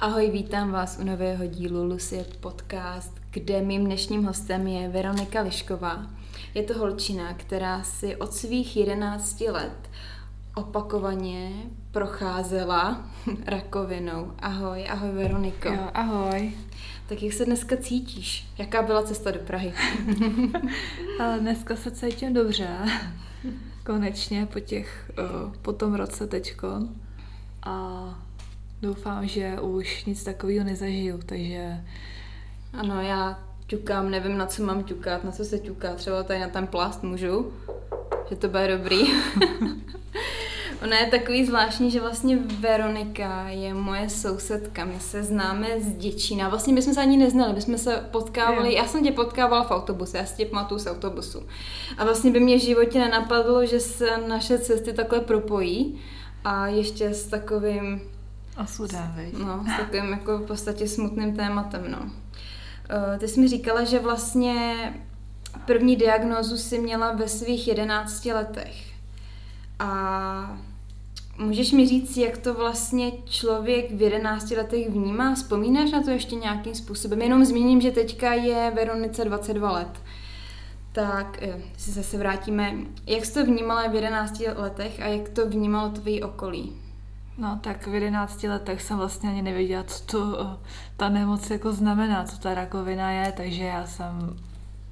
Ahoj, vítám vás u nového dílu Lucie Podcast, kde mým dnešním hostem je Veronika Lišková. Je to holčina, která si od svých 11 let opakovaně procházela rakovinou. Ahoj, ahoj Veroniko. Jo, ahoj. Tak jak se dneska cítíš? Jaká byla cesta do Prahy? Ale dneska se cítím dobře. Konečně po těch, po tom roce teďko. A doufám, že už nic takového nezažiju, takže... Ano, já ťukám, nevím, na co mám ťukat, na co se ťuká, třeba tady na ten plast můžu, že to bude dobrý. Ona je takový zvláštní, že vlastně Veronika je moje sousedka. My se známe z Děčína. Vlastně my jsme se ani neznali, my jsme se potkávali, jo. já jsem tě potkávala v autobuse, já si tě pamatuju z autobusu. A vlastně by mě v životě nenapadlo, že se naše cesty takhle propojí a ještě s takovým Osudem, No, s takovým jako v podstatě smutným tématem, no. Uh, ty jsi mi říkala, že vlastně první diagnózu si měla ve svých jedenácti letech. A můžeš mi říct, jak to vlastně člověk v jedenácti letech vnímá? Vzpomínáš na to ještě nějakým způsobem? Jenom zmíním, že teďka je Veronice 22 let. Tak eh, si zase vrátíme. Jak jsi to vnímala v 11 letech a jak to vnímalo tvojí okolí? No tak v 11 letech jsem vlastně ani nevěděla, co to, ta nemoc jako znamená, co ta rakovina je, takže já jsem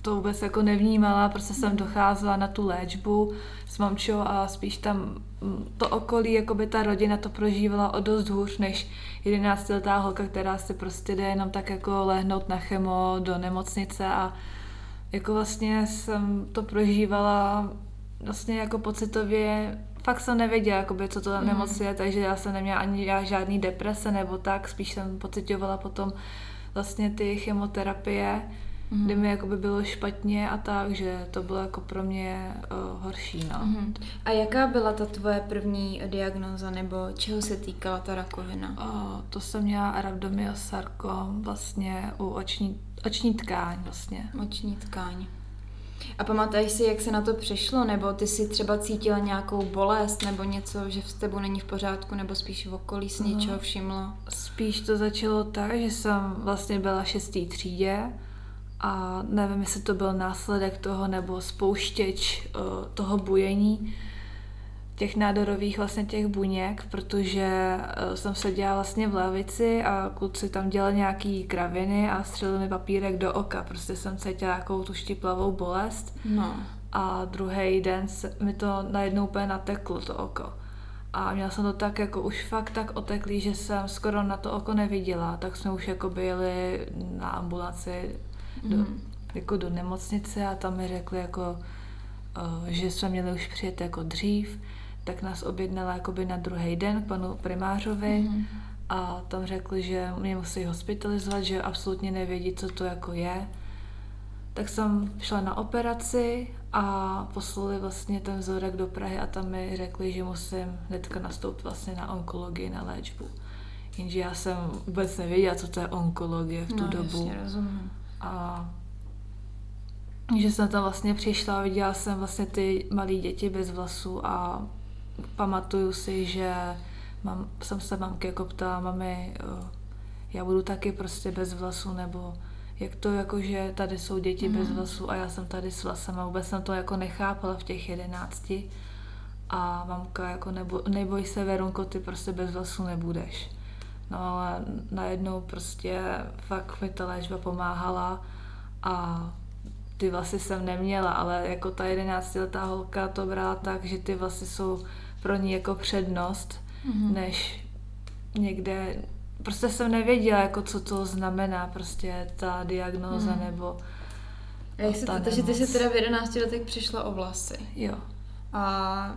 to vůbec jako nevnímala, prostě jsem docházela na tu léčbu s mamčou a spíš tam mm, to okolí, jako by ta rodina to prožívala o dost hůř než 11 letá holka, která si prostě jde jenom tak jako lehnout na chemo do nemocnice a jako vlastně jsem to prožívala vlastně jako pocitově fakt jsem nevěděla, jakoby, co to mm. nemoc je, takže já jsem neměla ani já žádný deprese nebo tak, spíš jsem pocitovala potom vlastně ty chemoterapie, mm. kdy mi jakoby bylo špatně a tak, že to bylo jako pro mě uh, horší. No. Mm. A jaká byla ta tvoje první diagnoza nebo čeho se týkala ta rakovina? Uh, to jsem měla rhabdomyosarkom vlastně u oční, oční tkáň vlastně. Oční tkáň. A pamatuješ si, jak se na to přišlo? Nebo ty si třeba cítila nějakou bolest nebo něco, že v tebou není v pořádku, nebo spíš v okolí si něčeho no, všimlo? Spíš to začalo tak, že jsem vlastně byla v šestý třídě a nevím, jestli to byl následek toho nebo spouštěč uh, toho bujení, těch nádorových vlastně těch buněk, protože uh, jsem seděla vlastně v lavici a kluci tam dělali nějaký kraviny a střelili mi papírek do oka. Prostě jsem cítila nějakou tu štiplavou bolest. No. A druhý den se, mi to najednou úplně nateklo to oko. A měla jsem to tak jako už fakt tak oteklý, že jsem skoro na to oko neviděla, tak jsme už jako byli na ambulanci do, mm. jako do nemocnice a tam mi řekli jako, uh, že jsme měli už přijet jako dřív tak nás objednala jakoby na druhý den k panu primářovi mm-hmm. a tam řekli, že mě musí hospitalizovat, že absolutně nevědí, co to jako je. Tak jsem šla na operaci a poslali vlastně ten vzorek do Prahy a tam mi řekli, že musím hnedka nastoupit vlastně na onkologii, na léčbu. Jenže já jsem vůbec nevěděla, co to je onkologie v tu no, dobu. Jasně, rozumím. A že jsem tam vlastně přišla a viděla jsem vlastně ty malé děti bez vlasů a pamatuju si, že mám, jsem se mamky jako ptala, mami, já budu taky prostě bez vlasu, nebo jak to jako, že tady jsou děti mm. bez vlasu a já jsem tady s vlasem a vůbec jsem to jako nechápala v těch jedenácti. A mamka jako nebo, neboj se Verunko, ty prostě bez vlasu nebudeš. No ale najednou prostě fakt mi ta léčba pomáhala a ty vlasy jsem neměla, ale jako ta jedenáctiletá holka to brala tak, že ty vlasy jsou pro ní jako přednost, mm-hmm. než někde, prostě jsem nevěděla, jako co to znamená, prostě ta diagnóza mm. nebo a jak se to, takže ty jsi teda v 11 letech přišla o vlasy. Jo. A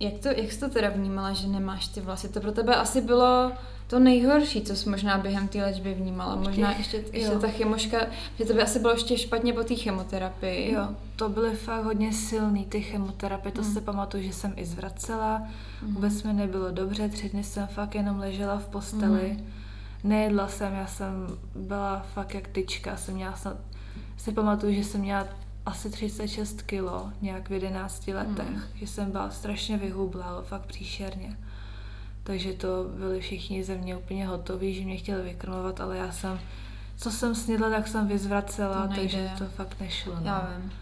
jak, to, jak jsi to teda vnímala, že nemáš ty vlasy? To pro tebe asi bylo to nejhorší, co jsi možná během té léčby vnímala. Možná ještě, ještě ta chemoška, že to by asi bylo ještě špatně po té chemoterapii. Jo, to byly fakt hodně silný ty chemoterapie, to mm. si pamatuju, že jsem i zvracela, mm. vůbec mi nebylo dobře, tři dny jsem fakt jenom ležela v posteli, mm. nejedla jsem, já jsem byla fakt jak tyčka, jsem měla snad, si pamatuju, že jsem měla asi 36 kilo, nějak v 11 letech, mm. že jsem byla strašně vyhublá, fakt příšerně takže to byli všichni ze mě úplně hotoví, že mě chtěli vykrmovat, ale já jsem, co jsem snědla, tak jsem vyzvracela, To nejde. takže to fakt nešlo. No. Já vím.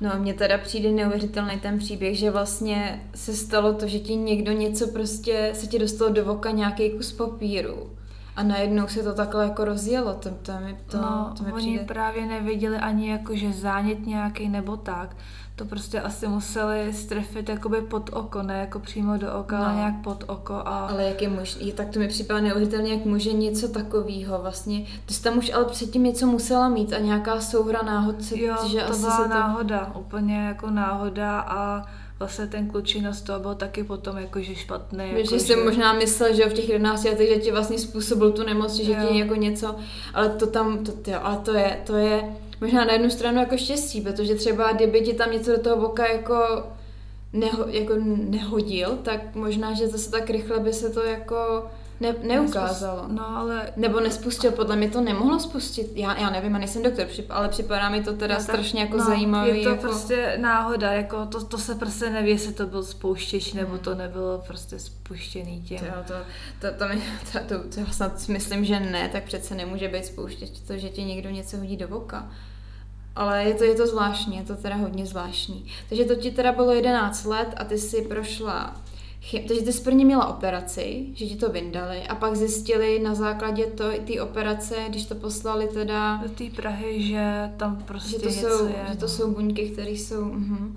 No a mně teda přijde neuvěřitelný ten příběh, že vlastně se stalo to, že ti někdo něco prostě, se ti dostalo do voka nějaký kus papíru a najednou se to takhle jako rozjelo, to, to, mi, to, no, to mi oni přijde... právě neviděli ani jako, že zánět nějaký nebo tak. To prostě asi museli strefit jakoby pod oko, ne jako přímo do oka, No. ale nějak pod oko a... Ale jak je možný, tak to mi připadá neuvěřitelně, jak může něco takového vlastně, ty jsi tam už ale předtím něco musela mít a nějaká souhra náhod se, Jo, že to asi byla se to... náhoda, úplně jako náhoda a vlastně ten klučina z toho byl taky potom jakože špatný. Víš, jako, že jsem možná myslel, že v těch 11 letech, že ti vlastně způsobil tu nemoc, že Jo. ti jako něco, ale to tam, to, jo, ale to je, to je možná na jednu stranu jako štěstí, protože třeba kdyby ti tam něco do toho boka jako, neho, jako nehodil, tak možná, že zase tak rychle by se to jako ne, neukázalo. No ale Nebo nespustil, podle mě to nemohlo spustit. Já, já nevím, já nejsem doktor, ale připadá mi to teda tak- strašně jako no, zajímavý. Je to jako... prostě náhoda, jako to, to se prostě neví, jestli to byl spouštěč, nebo to nebylo prostě spuštěný tím. To, jo, to, to, to, mi, to, to, to, já snad myslím, že ne, tak přece nemůže být spouštěč to, že ti někdo něco hodí do voka. Ale je to, je to zvláštní, je to teda hodně zvláštní. Takže to ti teda bylo 11 let a ty si prošla takže ty jsi prvně měla operaci, že ti to vyndali a pak zjistili na základě té operace, když to poslali teda, Do té Prahy, že tam prostě že to, něco jsou, je. že to no. jsou buňky, které jsou... Uh-huh.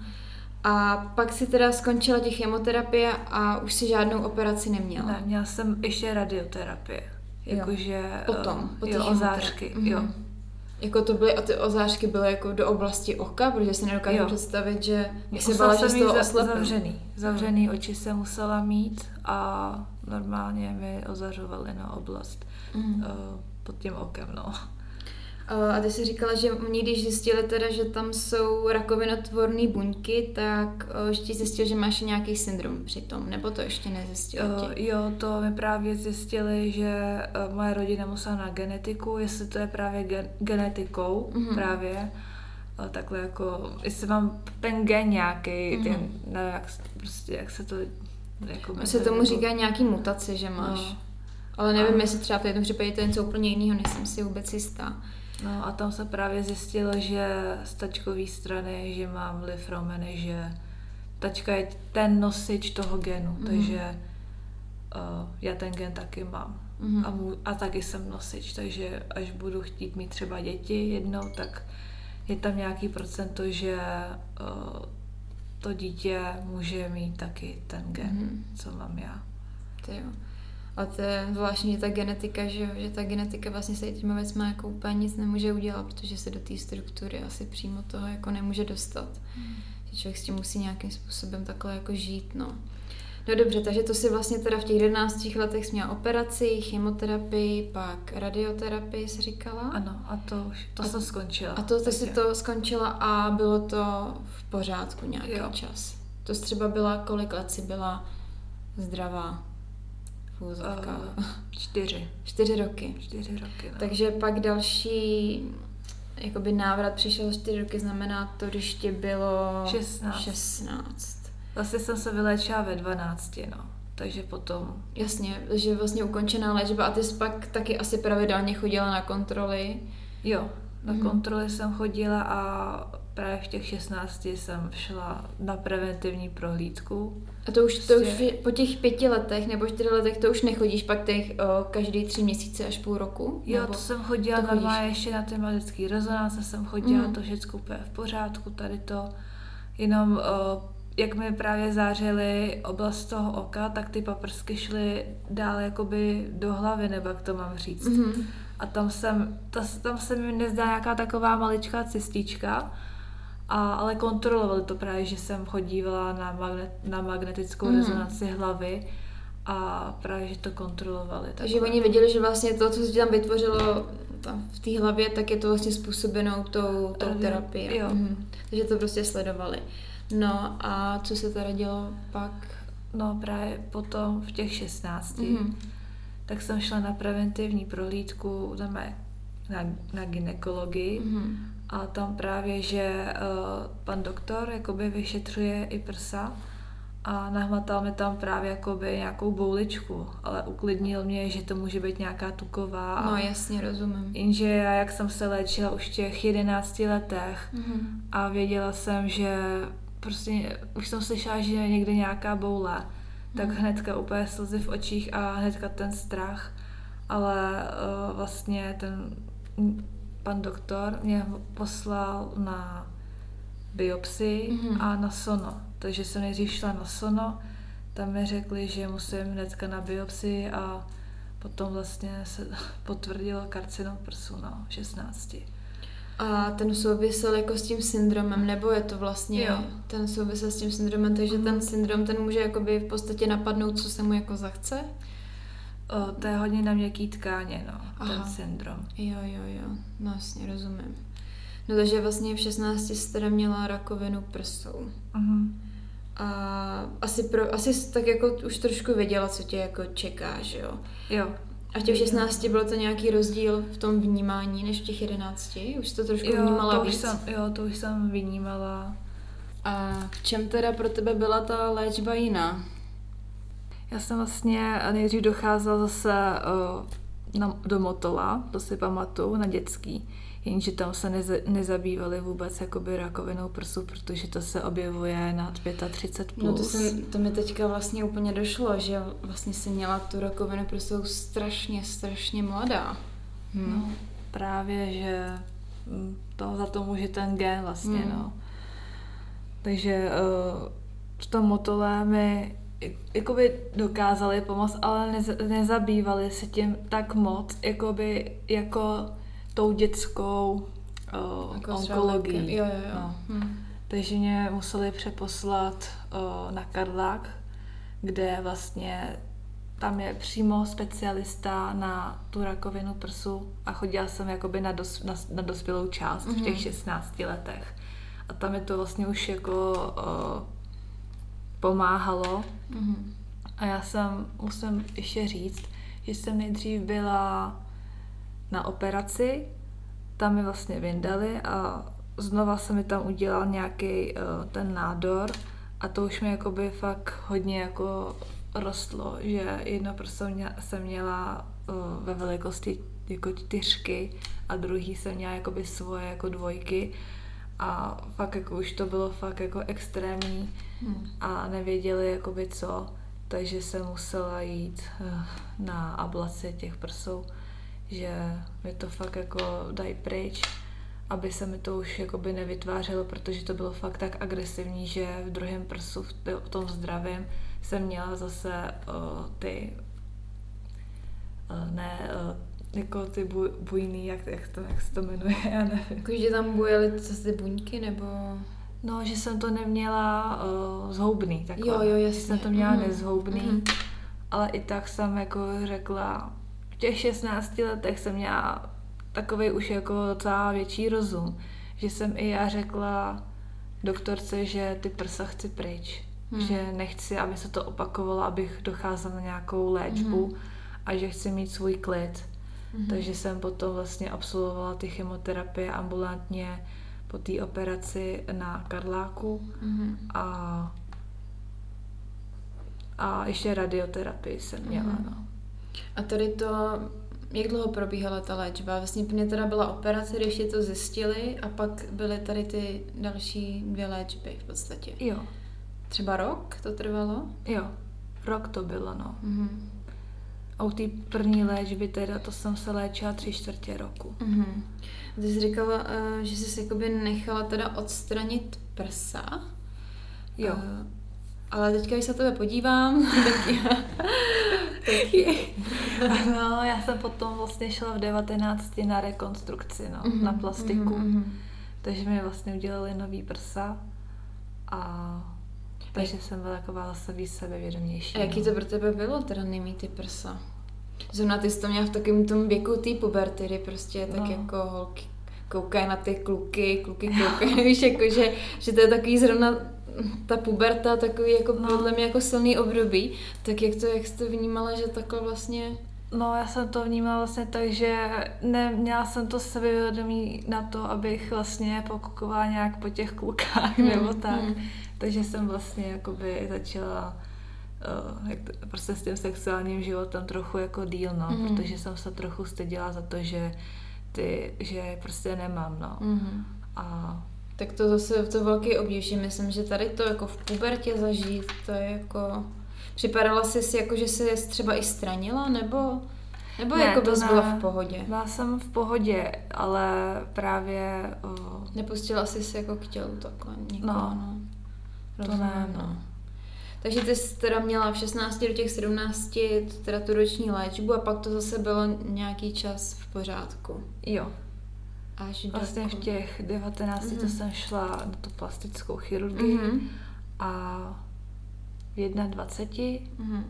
A pak si teda skončila těch chemoterapie a už si žádnou operaci neměla. Ne, měla jsem ještě radioterapie. Jakože... Potom, eh, po té jo, ozářky, Mhm. jo. Jako to byly, a ty ozářky byly jako do oblasti oka, protože si nedokážu Jo. představit, že jak se bála, že z toho zavřený. Zavřený oči jsem musela mít a normálně mi ozařovali na oblast Mm. eh, pod tím okem, no. A ty jsi říkala, že oni, když zjistili teda, že tam jsou rakovinotvorné buňky, tak eh, že ti zjistil, že máš nějaký syndrom přitom, nebo to ještě nezjistili Eh, ti? jo, to mi právě zjistili, že eh, moje rodina musela na genetiku, jestli to je právě gen- genetikou Mhm. právě. eh, Takhle jako, jestli mám ten gen nějaký, Mhm. ten, nevím, jak, prostě, jak se to jako Se jmenuje, tomu nebo- říká nějaký mutace, že máš. No. Ale nevím, A- jestli třeba v tom případě to je něco úplně jiného, nejsem si vůbec jistá. No a tam se právě zjistilo, že z tačkové strany, že mám vliv romeny, že tačka je ten nosič toho genu, Mhm. takže uh, já ten gen taky mám. Mhm. A, můj, a taky jsem nosič, takže až budu chtít mít třeba děti jednou, tak je tam nějaký procento, že uh, to dítě může mít taky ten gen, Mhm. co mám já. Ty jo. A to je zvláštní, že ta genetika, že, že ta genetika vlastně se těma věcmi jako úplně nic nemůže udělat, protože se do té struktury asi přímo toho jako nemůže dostat. Že člověk s tím musí nějakým způsobem takhle jako žít, no. No dobře, takže to si vlastně teda v těch 11 letech měla operaci, chemoterapii, pak radioterapii, se říkala. Ano, a to, už, to A- jsem skončila. A to ty si to skončila a bylo to v pořádku nějaký Jo. čas. To třeba byla, kolik let si byla zdravá Eh, čtyři. Čtyři roky. Čtyři roky, no. Takže pak další jakoby návrat přišel čtyři roky, znamená to, když ti bylo 16. 16. Vlastně jsem se vyléčila ve 12, no. Takže potom, Jasně, že vlastně ukončená léčba a ty jsi pak taky asi pravidelně chodila na kontroly. jo, na Mhm. kontroly jsem chodila a právě v těch 16 jsem šla na preventivní prohlídku. A to už, to už Prostě- po těch pěti letech nebo čtyři letech to už nechodíš pak těch o, každý tři měsíce až půl roku? Jo, nebo? to jsem chodila to normálně ještě na ty magnetický rezonance, jsem chodila, Mhm. to všechno úplně v pořádku, tady to. Jenom o, jak mi právě zářily oblast toho oka, tak ty paprsky šly dál jakoby do hlavy, nebo jak to mám říct. Mhm. A tam jsem, ta, tam se mi nezdá nějaká taková maličká cistička, a, ale kontrolovali to právě, že jsem chodívala na, magnet, na magnetickou Mhm. rezonanci hlavy a právě, že to kontrolovali. Takže takhle. oni věděli, že vlastně to, co se tam vytvořilo tam v té hlavě, tak je to vlastně způsobenou tou, tou terapií. jo. Mhm. Takže to prostě sledovali. No a co se teda dělo pak? No právě potom v těch 16, Mhm. tak jsem šla na preventivní prohlídku na, mé, na, na ginekologii Mhm. A tam právě, že uh, pan doktor jakoby vyšetřuje i prsa a nahmatal mi tam právě jakoby nějakou bouličku, ale uklidnil mě, že to může být nějaká tuková. No jasně, rozumím. Jenže já, jak jsem se léčila už v těch 11 letech Mm-hmm. a věděla jsem, že prostě už jsem slyšela, že je někde nějaká boule, tak Mhm. hnedka úplně slzy v očích a hnedka ten strach. Ale uh, vlastně ten pan doktor mě poslal na biopsii Mhm. a na sono. Takže jsem nejdřív šla na sono, tam mi řekli, že musím hnedka na biopsii a potom vlastně se potvrdilo karcinom prsu, no, 16. A ten souvisel jako s tím syndromem, nebo je to vlastně Jo. ten souvisel s tím syndromem, takže Mhm. ten syndrom, ten může jakoby v podstatě napadnout, co se mu jako zachce? O, to je hodně na měkký tkáně, no, Aha. ten syndrom. Jo, jo, jo, no jasně, rozumím. No takže vlastně v 16 jsi teda měla rakovinu prsou. Mhm. A asi, pro, asi tak jako už trošku věděla, co tě jako čeká, že jo? Jo. A v těch 16 bylo to nějaký rozdíl v tom vnímání než v těch 11? Už to trošku Jo, vnímala to už víc? jsem, jo, to už jsem vnímala. A v čem teda pro tebe byla ta léčba jiná? Já jsem vlastně nejdřív docházela zase uh, na, do Motola, to si pamatuju, na dětský. Jenže tam se neza, nezabývali vůbec jakoby rakovinou prsu, protože to se objevuje nad 35+. Plus. No to, jsem, to mi teďka vlastně úplně došlo, že vlastně si měla tu rakovinu prsou strašně, strašně mladá. Hm. No, právě, že mm, to za to může ten gen vlastně, Hmm. no. Takže uh, v tom motole mi jakoby dokázali pomoct, ale nez, nezabývali se tím tak moc, jakoby jako tou dětskou uh, Jako třeba onkologií. Jo, jo, jo. No. Hm. Takže mě museli přeposlat o, na Karlák, kde vlastně tam je přímo specialista na tu rakovinu prsu a chodila jsem jakoby na, dos, na, na dospělou část v těch Mhm. 16 letech. A tam mi to vlastně už jako o, pomáhalo. Mhm. A já jsem, musím ještě říct, že jsem nejdřív byla na operaci, tam mi vlastně vyndali a znova se mi tam udělal nějaký uh, ten nádor a to už mi jakoby fakt hodně jako rostlo, že jedno prso mě, jsem měla uh, ve velikosti jako čtyřky a druhý jsem měla jakoby svoje jako dvojky a fakt jako už to bylo fakt jako extrémní Hm. a nevěděli jakoby co, takže jsem musela jít eh, na ablaci těch prsou, že mi to fakt jako dají pryč, aby se mi to už jakoby nevytvářelo, protože to bylo fakt tak agresivní, že v druhém prsu, v tom zdravém, jsem měla zase uh, ty uh, ne, uh, jako ty buj, bujný, jak, jak, to, jak se to jmenuje, já nevím. Jako, že tam bujely co ty buňky, nebo... No, že jsem to neměla uh, zhoubný takhle. Jo, jo, Že jasně. jsem to měla Mhm. nezhoubný, Mhm. ale i tak jsem jako řekla, v těch 16 letech jsem měla takový už jako docela větší rozum, že jsem i já řekla doktorce, že ty prsa chci pryč, Mhm. že nechci, aby se to opakovalo, abych docházela na nějakou léčbu Mhm. a že chci mít svůj klid. Mhm. Takže jsem potom vlastně absolvovala ty chemoterapie ambulantně po té operaci na Karláku Mhm. a, a ještě radioterapii jsem měla, Mhm. no. A tady to, jak dlouho probíhala ta léčba? Vlastně prvně teda byla operace, když to zjistili a pak byly tady ty další dvě léčby v podstatě. Jo, Třeba rok to trvalo? jo, rok to bylo, no. Mhm. A u té první léčby teda, to jsem se léčila tři čtvrtě roku. Mhm. Ty jsi říkala, eh, že jsi jakoby nechala teda odstranit prsa. Jo. Eh, Ale teďka, když se na tebe podívám, tak já, taky. no, já jsem potom vlastně šla v 19 na rekonstrukci, no, Mhm, na plastiku. mhm, mhm. Takže mi vlastně udělali nový prsa a takže jsem byla taková víc sebevědomější. A jaký no. to pro tebe bylo teda nemít ty prsa? Zrovna ty jsi to měla v takovém tom věku té puberty, kdy prostě tak No. jako holky koukají na ty kluky, kluky koukají, víš, jako že, že to je takový zrovna ta puberta, takový jako No. podle mě jako silný období, tak jak to, jak jsi to vnímala, že takhle vlastně No, já jsem to vnímala vlastně tak, že neměla jsem to sebevědomí na to, abych vlastně pokukovala nějak po těch klukách nebo tak. Hmm. Takže jsem vlastně jakoby začala uh, jak to, prostě s tím sexuálním životem trochu jako díl, no, hmm. protože jsem se trochu styděla za to, že ty, že prostě nemám, no. Hmm. A tak to zase to velký obdiv, že myslím, že tady to jako v pubertě zažít, to je jako... Připadala jsi si jako, že se třeba i stranila, nebo... Nebo ne, jako bys byla v pohodě? Byla jsem v pohodě, ale právě... Uh... Nepustila jsi se jako k tělu takhle nikoho, no. no. Rozumím, to ne, no. no. Takže ty jsi teda měla v 16 do těch 17 teda tu roční léčbu a pak to zase bylo nějaký čas v pořádku. Jo, Až vlastně v těch 19 mm-hmm. to jsem šla na tu plastickou chirurgii mm-hmm. a v 21 mm-hmm.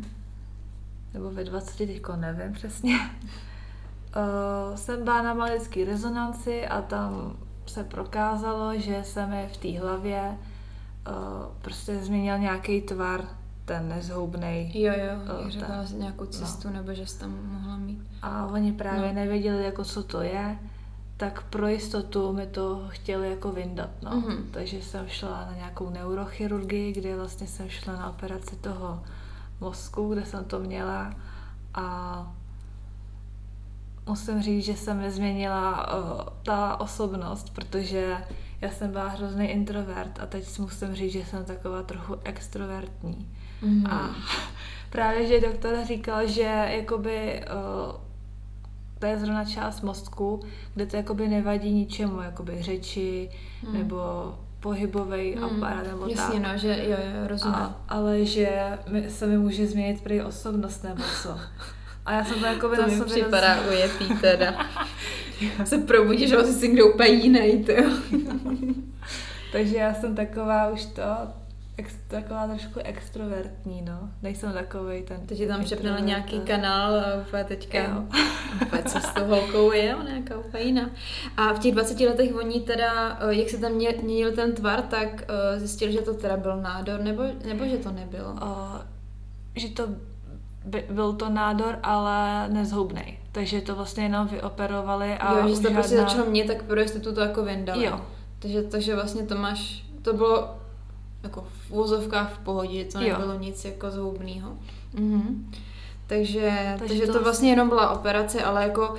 nebo ve 20, teďko nevím přesně, uh, jsem byla na malický rezonanci a tam se prokázalo, že se mi v té hlavě uh, prostě změnil nějaký tvar, ten nezhoubný. Jo, jo, uh, řekla ten, nějakou cestu, no. nebo že jsi tam mohla mít. A oni právě no. nevěděli, jako co to je tak pro jistotu mi to chtěli jako vyndat, no. Mm-hmm. Takže jsem šla na nějakou neurochirurgii, kde vlastně jsem šla na operaci toho mozku, kde jsem to měla a musím říct, že se mi změnila uh, ta osobnost, protože já jsem byla hrozný introvert a teď musím říct, že jsem taková trochu extrovertní. Mm-hmm. A právě, že doktor říkal, že jakoby uh, to je zrovna část mozku, kde to jakoby nevadí ničemu, jakoby řeči hmm. nebo pohybový hmm. aparát nebo Jasně, tak. no, že jo, jo, rozumím. A, ale že mi, se mi může změnit prý osobnost nebo co. A já jsem to jako by to na mi sobě připadá roz... ujetý teda. se probudíš že jsi někdo úplně jiný, Takže já jsem taková už to, ex, taková trošku extrovertní, no. Nejsem takovej ten... Ti tam přepnul nějaký kanál a úplně teďka... Jo. úplně co s tou holkou je, ona nějaká úplně jiná. A v těch 20 letech oni teda, eh, jak se tam měnil ten tvar, tak uh, zjistil, že to teda byl nádor, nebo, nebo že to nebylo? Uh, že to by, byl to nádor, ale nezhoubnej. Takže to vlastně jenom vyoperovali a Jo, že to prostě žádná... začalo mě, tak pro jistotu to jako vyndali. Jo. Takže, takže vlastně to máš, to bylo jako v úzovkách v pohodě, to nebylo jo. nic jako zhoubného. Mhm. Takže, takže, takže to, to vlastně jenom byla operace, ale jako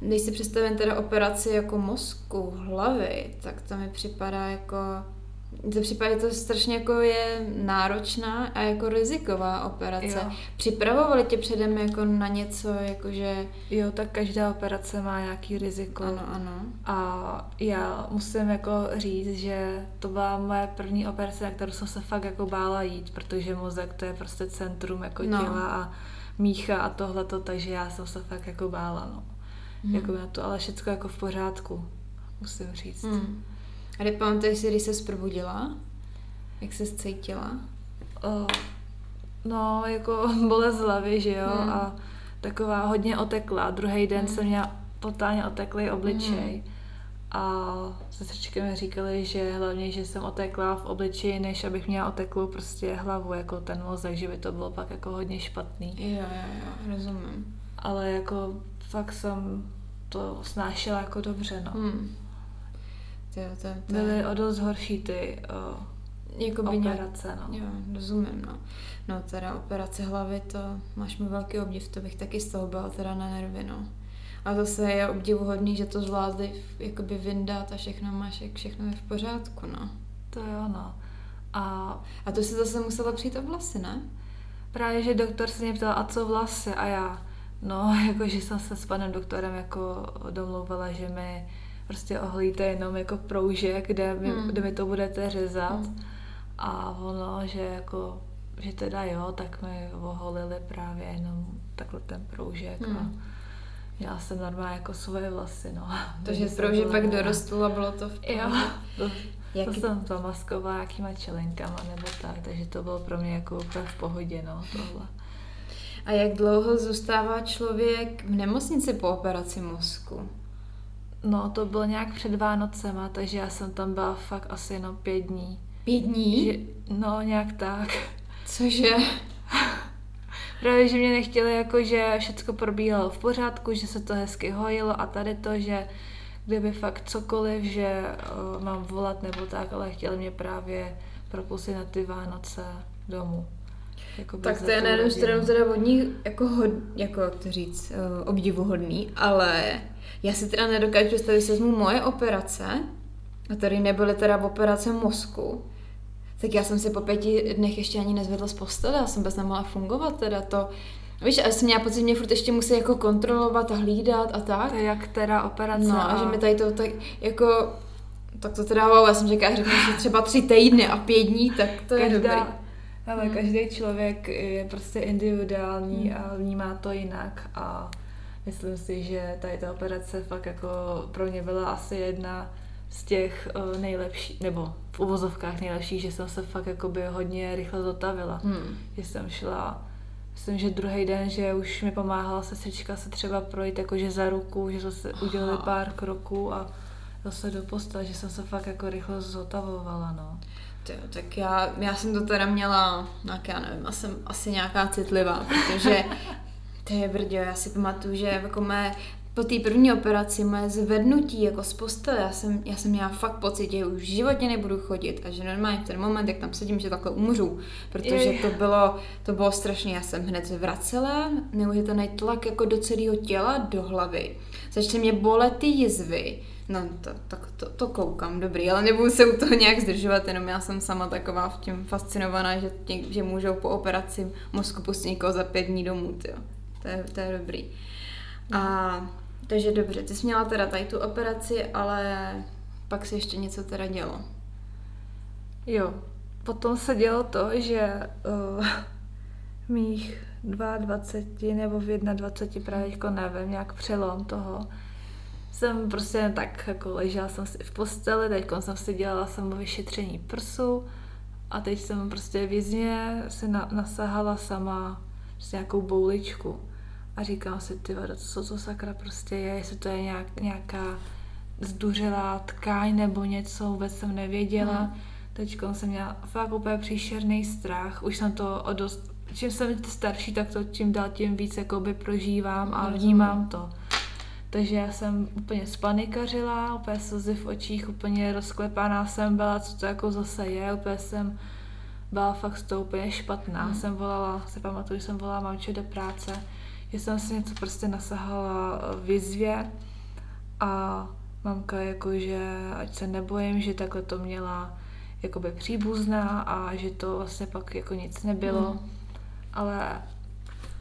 když si představím teda operaci jako mozku, hlavy, tak to mi připadá jako to případě to strašně jako je náročná a jako riziková operace. Jo. Připravovali tě předem jako na něco, jakože... Jo, tak každá operace má nějaký riziko. Ano, ano. A já musím jako říct, že to byla moje první operace, na kterou jsem se fakt jako bála jít, protože mozek to je prostě centrum jako no. těla a mícha a tohleto, takže já jsem se fakt jako bála, no. Hmm. Jako na to, ale všechno jako v pořádku, musím říct. Hmm. A kdy pamatuješ si, když se probudila? Jak se cítila? Uh, no, jako bolest hlavy, že jo, hmm. a taková hodně otekla. Druhý den hmm. jsem měla totálně oteklý obličej. Hmm. A sestřičky mi říkali, že hlavně, že jsem otekla v obličeji, než abych měla oteklou prostě hlavu, jako ten mozek, že by to bylo pak jako hodně špatný. Jo, jo, jo, rozumím. Ale jako fakt jsem to snášela jako dobře, no. Hmm. Jo, to, to Byly o dost horší ty uh, Jakoby operace, no. Jo, rozumím, no. No teda operace hlavy, to máš mi velký obdiv, to bych taky z toho byla teda na nervy, no. A zase je obdivuhodný, že to zvládli jakoby vyndat a všechno máš, jak všechno je v pořádku, no. To jo, no. A, a to si zase musela přijít o vlasy, ne? Právě, že doktor se mě ptal, a co vlasy? A já, no, jakože jsem se s panem doktorem jako domlouvala, že mi prostě ohlíte jenom jako proužek, kde mi, hmm. kde mi to budete řezat. Hmm. A ono, že jako, že teda jo, tak mi oholili právě jenom takhle ten proužek hmm. a já jsem normálně jako svoje vlasy, no. Takže proužek pak dorostl a bylo to v pohodě. Jo, to, Jaký... to jsem zamaskovala nějakýma čelenkama nebo tak, takže to bylo pro mě jako úplně v pohodě, no, tohle. A jak dlouho zůstává člověk v nemocnici po operaci mozku? No, to bylo nějak před Vánocema, takže já jsem tam byla fakt asi jenom pět dní. Pět dní? Že, no, nějak tak. Cože? Právě, že mě nechtěli jako, že všechno probíhalo v pořádku, že se to hezky hojilo a tady to, že kdyby fakt cokoliv, že uh, mám volat nebo tak, ale chtěli mě právě propustit na ty Vánoce domů. Jako tak to je na jednu stranu teda od nich jako, hod, jako jak to říct, uh, obdivuhodný, ale já si teda nedokážu představit, že vezmu moje operace, a tady nebyly teda operace mozku, tak já jsem si po pěti dnech ještě ani nezvedla z postele, já jsem bez nemohla fungovat, teda to, Víš, já jsem měla pocit, že mě furt ještě musí jako kontrolovat a hlídat a tak. To jak teda operace. No a, a že mi tady to tak jako, tak to teda wow, já jsem říkala, řekla, že třeba tři týdny a pět dní, tak to Každá, je dobrý. Ale hmm. každý člověk je prostě individuální hmm. a vnímá to jinak a myslím si, že tady ta operace fakt jako pro mě byla asi jedna z těch uh, nejlepších, nebo v uvozovkách nejlepších, že jsem se fakt jakoby hodně rychle zotavila. Hmm. Že jsem šla, myslím, že druhý den, že už mi pomáhala sestřička se třeba projít jakože za ruku, že zase udělali pár kroků a zase do postele, že jsem se fakt jako rychle zotavovala, no. Tyjo, tak já, já jsem to teda měla, tak já nevím, asi, asi nějaká citlivá, protože to je brdě, já si pamatuju, že jako mé po té první operaci moje zvednutí jako z postele, já jsem, já jsem měla fakt pocit, že už v životě nebudu chodit a že normálně v ten moment, jak tam sedím, že takhle umřu, protože to bylo, to bylo strašně, já jsem hned zvracela, neuvěřitelný tlak jako do celého těla, do hlavy. Začaly mě bolet ty jizvy, No, to, tak to, to koukám, dobrý, ale nebudu se u toho nějak zdržovat, jenom já jsem sama taková v tím fascinovaná, že, tě, že můžou po operaci mozku pustit někoho za pět dní domů. To je, to je dobrý. A takže dobře, ty jsi měla teda tady tu operaci, ale pak se ještě něco teda dělo. Jo, potom se dělo to, že uh, mých 22 nebo v 21 právě jako nevím, nějak přelom toho, jsem prostě tak jako ležela jsem si v posteli, teď jsem si dělala samo vyšetření prsu a teď jsem prostě vězně si na, nasahala sama prostě nějakou bouličku a říkám si, ty co to sakra prostě je, jestli to je nějak, nějaká zduřelá tkáň nebo něco, vůbec jsem nevěděla. Hmm. Teď jsem měla fakt úplně příšerný strach, už jsem to o dost, čím jsem starší, tak to čím dál tím víc jakoby prožívám a vnímám to. Takže já jsem úplně spanikařila, úplně slzy v očích, úplně rozklepaná jsem byla, co to jako zase je, úplně jsem byla fakt toho úplně špatná. Hmm. Jsem volala, se pamatuju, jsem volala mamče do práce, že jsem si něco prostě nasahala v jizvě a mamka jakože, ať se nebojím, že takhle to měla jakoby příbuzná a že to vlastně pak jako nic nebylo. Hmm. Ale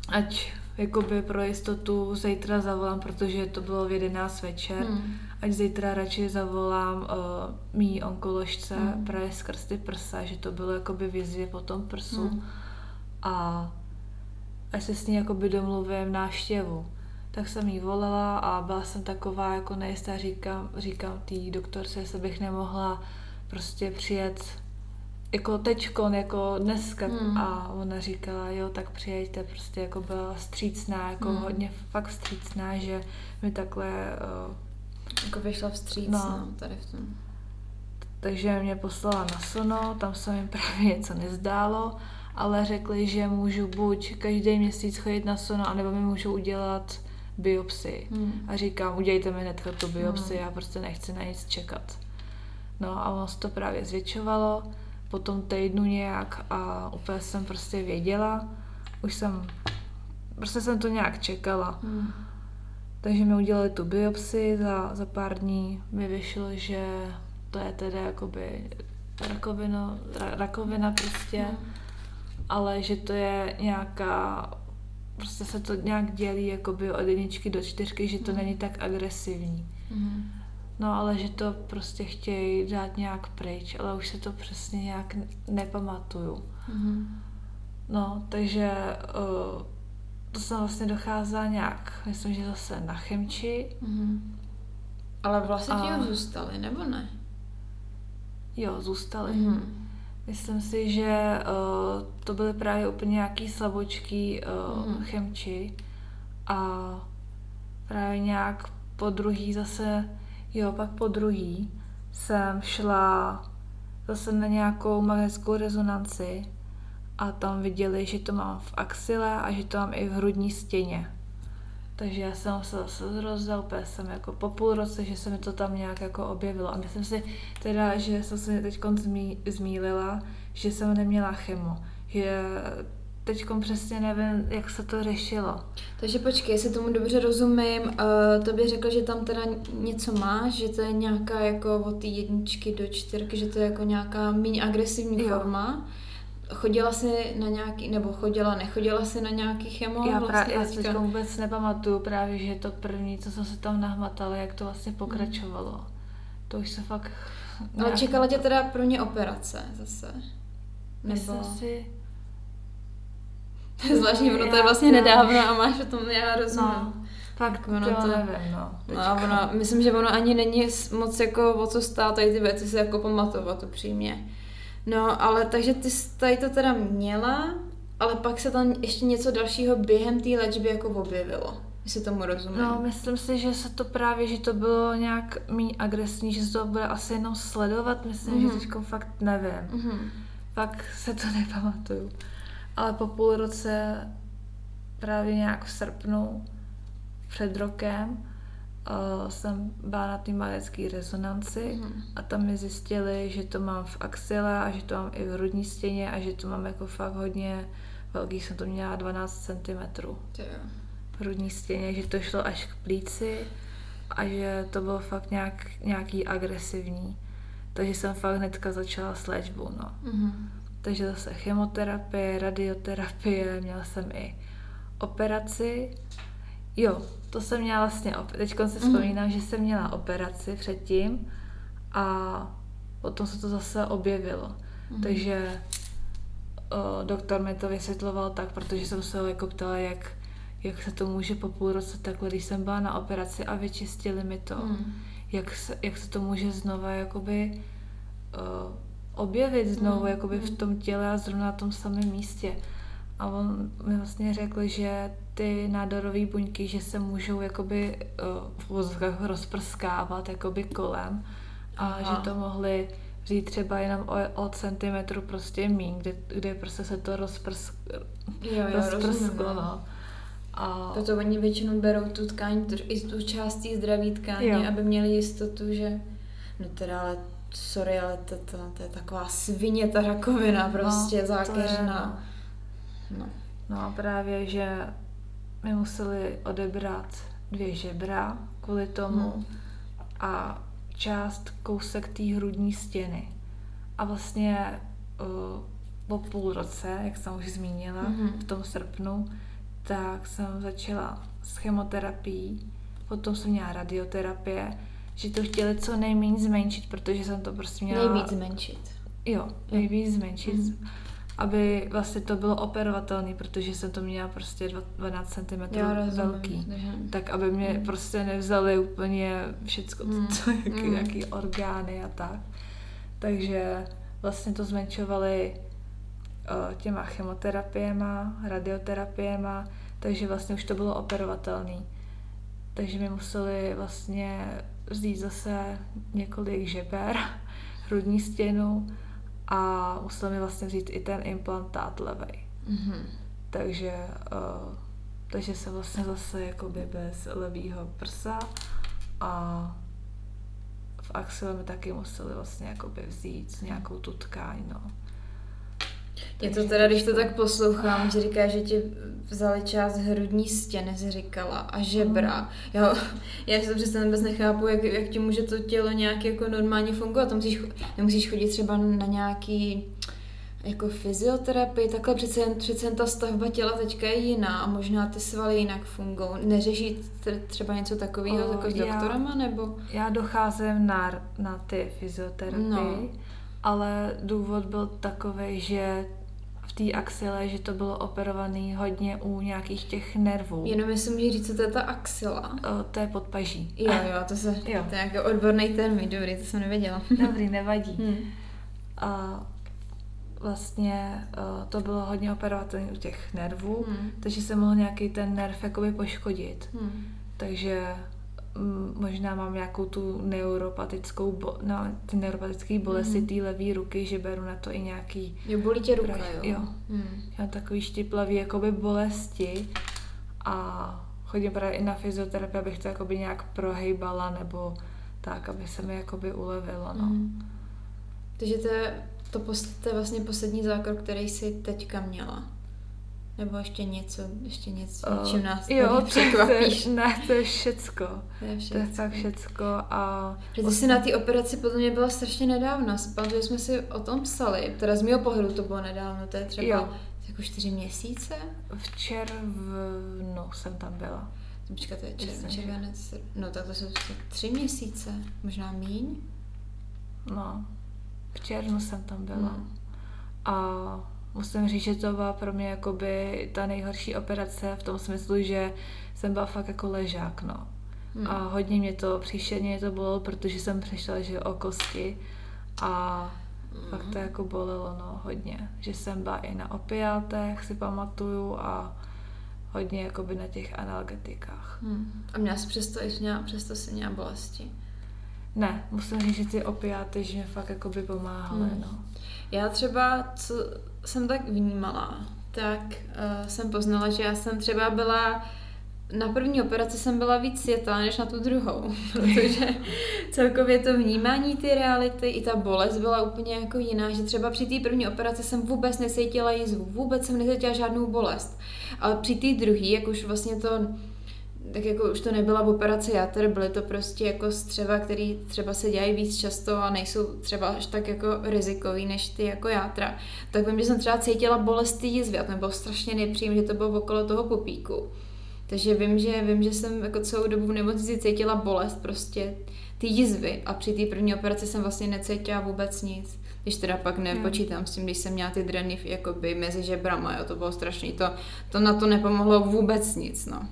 ať jakoby pro jistotu zítra zavolám, protože to bylo v 11 večer, hmm. ať zítra radši zavolám uh, mý onkoložce hmm. právě skrz ty prsa, že to bylo jakoby vizvě po tom prsu hmm. a ať se s ní jakoby domluvím návštěvu. Tak jsem jí volala a byla jsem taková jako nejistá, říkám, říkám té doktorce, jestli bych nemohla prostě přijet jako teďkon, jako dneska hmm. a ona říkala, jo, tak přijeďte, prostě jako byla střícná, jako hmm. hodně fakt střícná, že mi takhle uh, jako vyšla vstříc, no, no, tady v tom. Takže mě poslala na sono, tam se mi právě něco nezdálo, ale řekli, že můžu buď každý měsíc chodit na sono, anebo mi můžou udělat biopsii. Hmm. A říkám, udělejte mi hned tu biopsii, hmm. já prostě nechci na nic čekat. No a ono se to právě zvětšovalo po tom týdnu nějak a úplně jsem prostě věděla, už jsem, prostě jsem to nějak čekala. Hmm. Takže mi udělali tu biopsi, za, za pár dní mi vyšlo, že to je teda jakoby rakovina, ra, rakovina prostě, hmm. ale že to je nějaká, prostě se to nějak dělí jakoby od jedničky do čtyřky, že to hmm. není tak agresivní. Hmm. No ale že to prostě chtějí dát nějak pryč, ale už se to přesně nějak nepamatuju. Mm-hmm. No, takže uh, to jsem vlastně docházela nějak, myslím, že zase na chemči. Mm-hmm. Ale vlastně ti a... zůstaly, nebo ne? Jo, zůstaly. Mm-hmm. Myslím si, že uh, to byly právě úplně nějaký slabočký uh, mm-hmm. chemči a právě nějak po druhý zase Jo, pak po druhý jsem šla zase na nějakou magnetickou rezonanci a tam viděli, že to mám v axile a že to mám i v hrudní stěně. Takže já jsem se zase zrozila, úplně jsem jako po půl roce, že se mi to tam nějak jako objevilo. A myslím si teda, že jsem se teď zmí, zmílila, že jsem neměla chemo. Že teď přesně nevím, jak se to řešilo. Takže počkej, jestli tomu dobře rozumím, uh, to by řekl, že tam teda něco máš, že to je nějaká jako od té jedničky do čtyřky, že to je jako nějaká méně agresivní jo. forma. Chodila jsi na nějaký, nebo chodila, nechodila jsi na nějaký chemo? Já, vlastně já si teďka vůbec nepamatuju právě, že to první, co jsem se tam nahmatala, jak to vlastně pokračovalo. Hmm. To už se fakt... Ale čekala tě teda pro ně operace zase? Nebo... Myslím si, Zvláštní, ono to je vlastně nedávno a máš o tom, já rozumím. No. Fakt, ono to nevím, no. No, ono, myslím, že ono ani není moc jako o co stát tady ty věci se jako pamatovat upřímně. No, ale takže ty jsi tady to teda měla, ale pak se tam ještě něco dalšího během té léčby jako objevilo. Jestli tomu rozumím. No, myslím si, že se to právě, že to bylo nějak méně agresivní, že se to bude asi jenom sledovat, myslím, mm-hmm. že mhm. teďko fakt nevím. Mm-hmm. Fakt se to nepamatuju. Ale po půl roce, právě nějak v srpnu, před rokem, uh, jsem byla na té majecké rezonanci mm. a tam mi zjistili, že to mám v axile a že to mám i v hrudní stěně a že to mám jako fakt hodně velký, jsem to měla 12 cm. V hrudní stěně, že to šlo až k plíci a že to bylo fakt nějak, nějaký agresivní. Takže jsem fakt hnedka začala s léčbou, no. Mm takže zase chemoterapie, radioterapie, měla jsem i operaci. Jo, to jsem měla vlastně, teď si mhm. vzpomínám, mm. že jsem měla operaci předtím a potom se to zase objevilo. Mm. Takže o, doktor mi to vysvětloval tak, protože jsem se ho jako ptala, jak, jak se to může po půl roce takhle, když jsem byla na operaci a vyčistili mi to, mm. jak, se, jak se to může znova jakoby o, objevit znovu mm. jakoby v tom těle a zrovna na tom samém místě. A on mi vlastně řekl, že ty nádorové buňky, že se můžou jakoby uh, v vozkách rozprskávat jakoby kolem a Aha. že to mohli vzít třeba jenom o, o centimetru prostě míň, kde, kde prostě se to rozprsk, jo, jo, rozprsklo. No. no. A... Proto oni většinou berou tu tkáň, i tu částí zdraví tkáně, jo. aby měli jistotu, že no teda ale sorry, ale to, to, to je taková svině ta rakovina, no, prostě no, zákeřná. No. no a právě, že mi museli odebrat dvě žebra kvůli tomu hmm. a část kousek té hrudní stěny. A vlastně uh, po půl roce, jak jsem už zmínila, mm-hmm. v tom srpnu, tak jsem začala s chemoterapií, potom jsem měla radioterapie že to chtěli co nejméně zmenšit, protože jsem to prostě měla... Nejvíc zmenšit. Jo, nejvíc zmenšit. Mm. Aby vlastně to bylo operovatelné, protože jsem to měla prostě 12 cm velký. Rozumím. Tak aby mě mm. prostě nevzali úplně všecko, mm. co, jaký, mm. jaký orgány a tak. Takže vlastně to zmenšovali uh, těma chemoterapiema, radioterapiema, takže vlastně už to bylo operovatelné. Takže mi museli vlastně vzít zase několik žeber, hrudní stěnu a musel mi vlastně vzít i ten implantát levej. Mm-hmm. Takže, uh, takže se vlastně zase jakoby bez levýho prsa a v axile mi taky museli vlastně jakoby vzít nějakou tu tkáň, no. Je to teda, když to tak poslouchám, že říká, že ti vzali část hrudní stěny, jsi říkala, a žebra. Mm. Já, já si to přesně vůbec nechápu, jak, jak ti může to tělo nějak jako normálně fungovat. Musíš, nemusíš chodit třeba na nějaký jako fyzioterapii, takhle přece, přece ta stavba těla teďka je jiná a možná ty svaly jinak fungují. Neřeší třeba něco takového jako s doktorama, nebo? Já docházím na, na ty fyzioterapii. No ale důvod byl takový, že v té axile, že to bylo operovaný hodně u nějakých těch nervů. Jenom jestli můžeš říct, co to je ta axila. O, to je podpaží. Jo, jo, to, se, jo. to je nějaký odborný termín, dobrý, to jsem nevěděla. Dobrý, nevadí. Hmm. A vlastně to bylo hodně operovatelné u těch nervů, hmm. takže se mohl nějaký ten nerv jakoby poškodit. Hmm. Takže možná mám nějakou tu neuropatickou, bo, no, ty neuropatické bolesti Mhm. té levé ruky, že beru na to i nějaký Jo, bolí tě ruka, Praž- jo? jo. Hmm. já takový štiplavý jakoby bolesti a chodím právě i na fyzioterapii, abych to jakoby nějak prohejbala nebo tak, aby se mi jakoby ulevilo, no. Mhm. Takže to je, to, pos, to je vlastně poslední zákrok, který jsi teďka měla. Nebo ještě něco, ještě něco, Eh, čím nás jo, tady to překvapíš. je, ne, to je všecko. To je To je všechno. fakt všecko a... Protože jsi na té operaci podle mě byla strašně nedávno. Pamatuju, že jsme si o tom psali. Teda z mého pohledu to bylo nedávno, to je třeba Jo. jako čtyři měsíce. V červnu jsem tam byla. Počkat, to je čer, červenec. No tak to jsou tři měsíce, možná míň. No, v červnu jsem tam byla. Hmm. A musím říct, že to byla pro mě jakoby ta nejhorší operace v tom smyslu, že jsem byla fakt jako ležák, no. Hmm. A hodně mě to, příšerně to bolelo, protože jsem přešla, že o kosti a fakt Hmm. to jako bolelo, no, hodně. Že jsem byla i na opiátech, si pamatuju a hodně jakoby na těch analgetikách. Hmm. A měla jsi přesto, i měla, přesto si měla bolesti. Ne, musím říct, že ty opiáty, že mě fakt jakoby pomáhaly, Hmm. no. Já třeba, co jsem tak vnímala, tak uh, jsem poznala, že já jsem třeba byla na první operaci jsem byla víc světlá než na tu druhou, protože celkově to vnímání ty reality i ta bolest byla úplně jako jiná, že třeba při té první operaci jsem vůbec necítila jízvu, vůbec jsem necítila žádnou bolest, ale při té druhé, jak už vlastně to tak jako už to nebyla operace játer, byly to prostě jako střeva, který třeba se dělají víc často a nejsou třeba až tak jako rizikový než ty jako játra. Tak vím, že jsem třeba cítila bolest ty jizvy a to bylo strašně nepříjemné, že to bylo okolo toho popíku. Takže vím, že, vím, že jsem jako celou dobu v nemocnici cítila bolest prostě ty jizvy a při té první operaci jsem vlastně necítila vůbec nic. Když teda pak nepočítám s tím, když jsem měla ty dreny jakoby mezi žebrama, jo, to bylo strašný. To, to na to nepomohlo vůbec nic, no.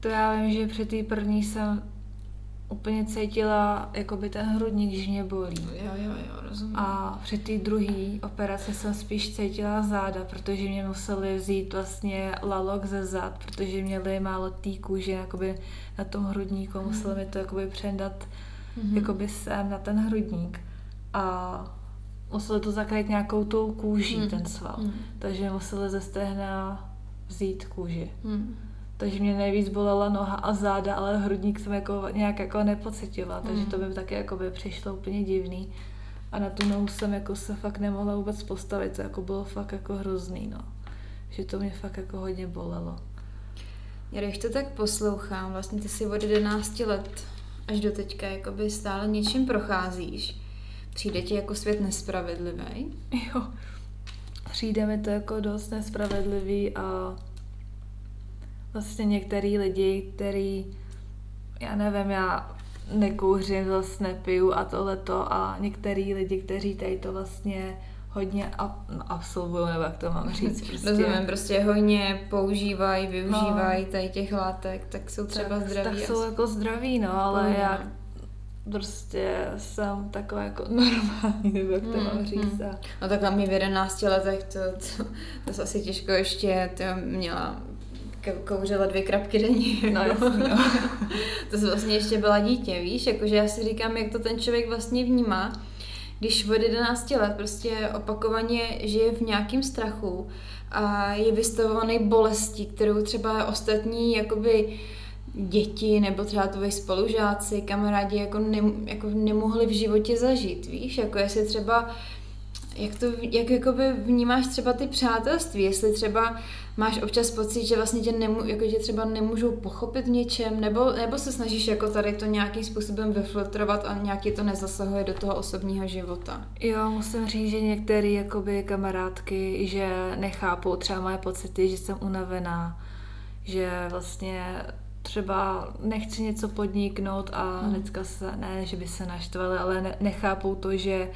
To já vím, že při té první jsem úplně cítila jakoby ten hrudník, že mě bolí. Jo, jo, jo, rozumím. A při té druhé operaci jsem spíš cítila záda, protože mě museli vzít vlastně lalok ze zad, protože měli málo té kůže jakoby na tom hrudníku, museli mi to jakoby předat Mhm. jakoby sem na ten hrudník. A museli to zakrýt nějakou tou kůží, Mhm. ten sval. Mhm. Takže museli ze stehna vzít kůži. Hmm. Takže mě nejvíc bolela noha a záda, ale hrudník jsem jako nějak jako nepocitovala, takže Mm. to by taky jako by přišlo úplně divný. A na tu nohu jsem jako se fakt nemohla vůbec postavit, to jako bylo fakt jako hrozný, no. Že to mě fakt jako hodně bolelo. Já když to tak poslouchám, vlastně ty si od 11 let až do teďka jakoby stále něčím procházíš. Přijde ti jako svět nespravedlivý? Jo. Přijde mi to jako dost nespravedlivý a vlastně některý lidi, který, já nevím, já nekouřím, zase nepiju a tohleto a některý lidi, kteří tady to vlastně hodně ab, no, absolvují, nebo jak to mám říct, prostě. Rozumím, prostě hodně používají, využívají tady těch látek, tak jsou třeba tak, zdraví. Tak asi. jsou jako zdraví, no, ale Mm. já prostě jsem taková jako normální, nebo jak to Mm, mám říct. A, No tak mi v 11 letech to, to, to se asi těžko ještě to měla kouřila dvě krapky denně. no jasný, no. to jsi vlastně ještě byla dítě, víš, jakože já si říkám, jak to ten člověk vlastně vnímá, když od 11 let prostě opakovaně žije v nějakém strachu a je vystavovaný bolesti, kterou třeba ostatní jakoby děti nebo třeba tvoji spolužáci, kamarádi jako, ne, jako nemohli v životě zažít, víš, jako jestli třeba jak to, jak jakoby vnímáš třeba ty přátelství, jestli třeba máš občas pocit, že vlastně tě, nemu, jako tě třeba nemůžou pochopit v něčem, nebo, nebo se snažíš jako tady to nějakým způsobem vyfiltrovat a nějaký to nezasahuje do toho osobního života. Jo, musím říct, že některé jakoby kamarádky, že nechápou třeba moje pocity, že jsem unavená, že vlastně třeba nechci něco podniknout a Hmm. hnedka se, ne, že by se naštvali, ale ne, nechápou to, že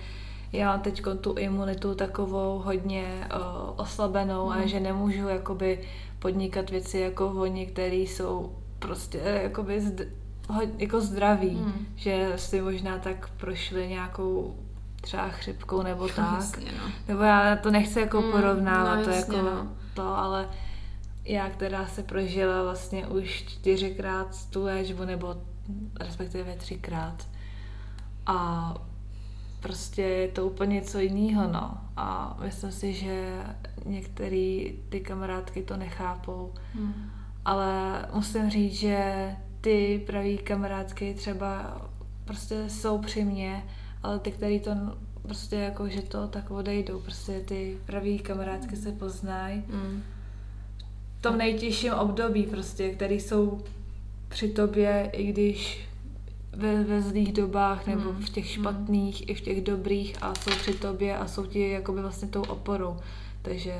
já mám teď tu imunitu takovou hodně uh, oslabenou Hmm. a že nemůžu jakoby podnikat věci jako oni, které jsou prostě eh, jakoby zd, jako zdraví, Hmm. že si možná tak prošli nějakou třeba chřipkou nebo tak. Jasně, no. Nebo já to nechci jako Mm, porovnávat, no to jasně, jako no. to, ale já, která se prožila vlastně už čtyřikrát tu léčbu, nebo respektive třikrát. A prostě je to úplně něco jiného, no. A myslím si, že některé ty kamarádky to nechápou. Hmm. Ale musím říct, že ty pravý kamarádky třeba prostě jsou při mně, ale ty, který to prostě jako, že to tak odejdou. Prostě ty pravý kamarádky se poznají. Mm. V tom nejtěžším období prostě, který jsou při tobě, i když ve, ve zlých dobách nebo mm. v těch špatných mm. i v těch dobrých a jsou při tobě a jsou ti jakoby vlastně tou oporou. Takže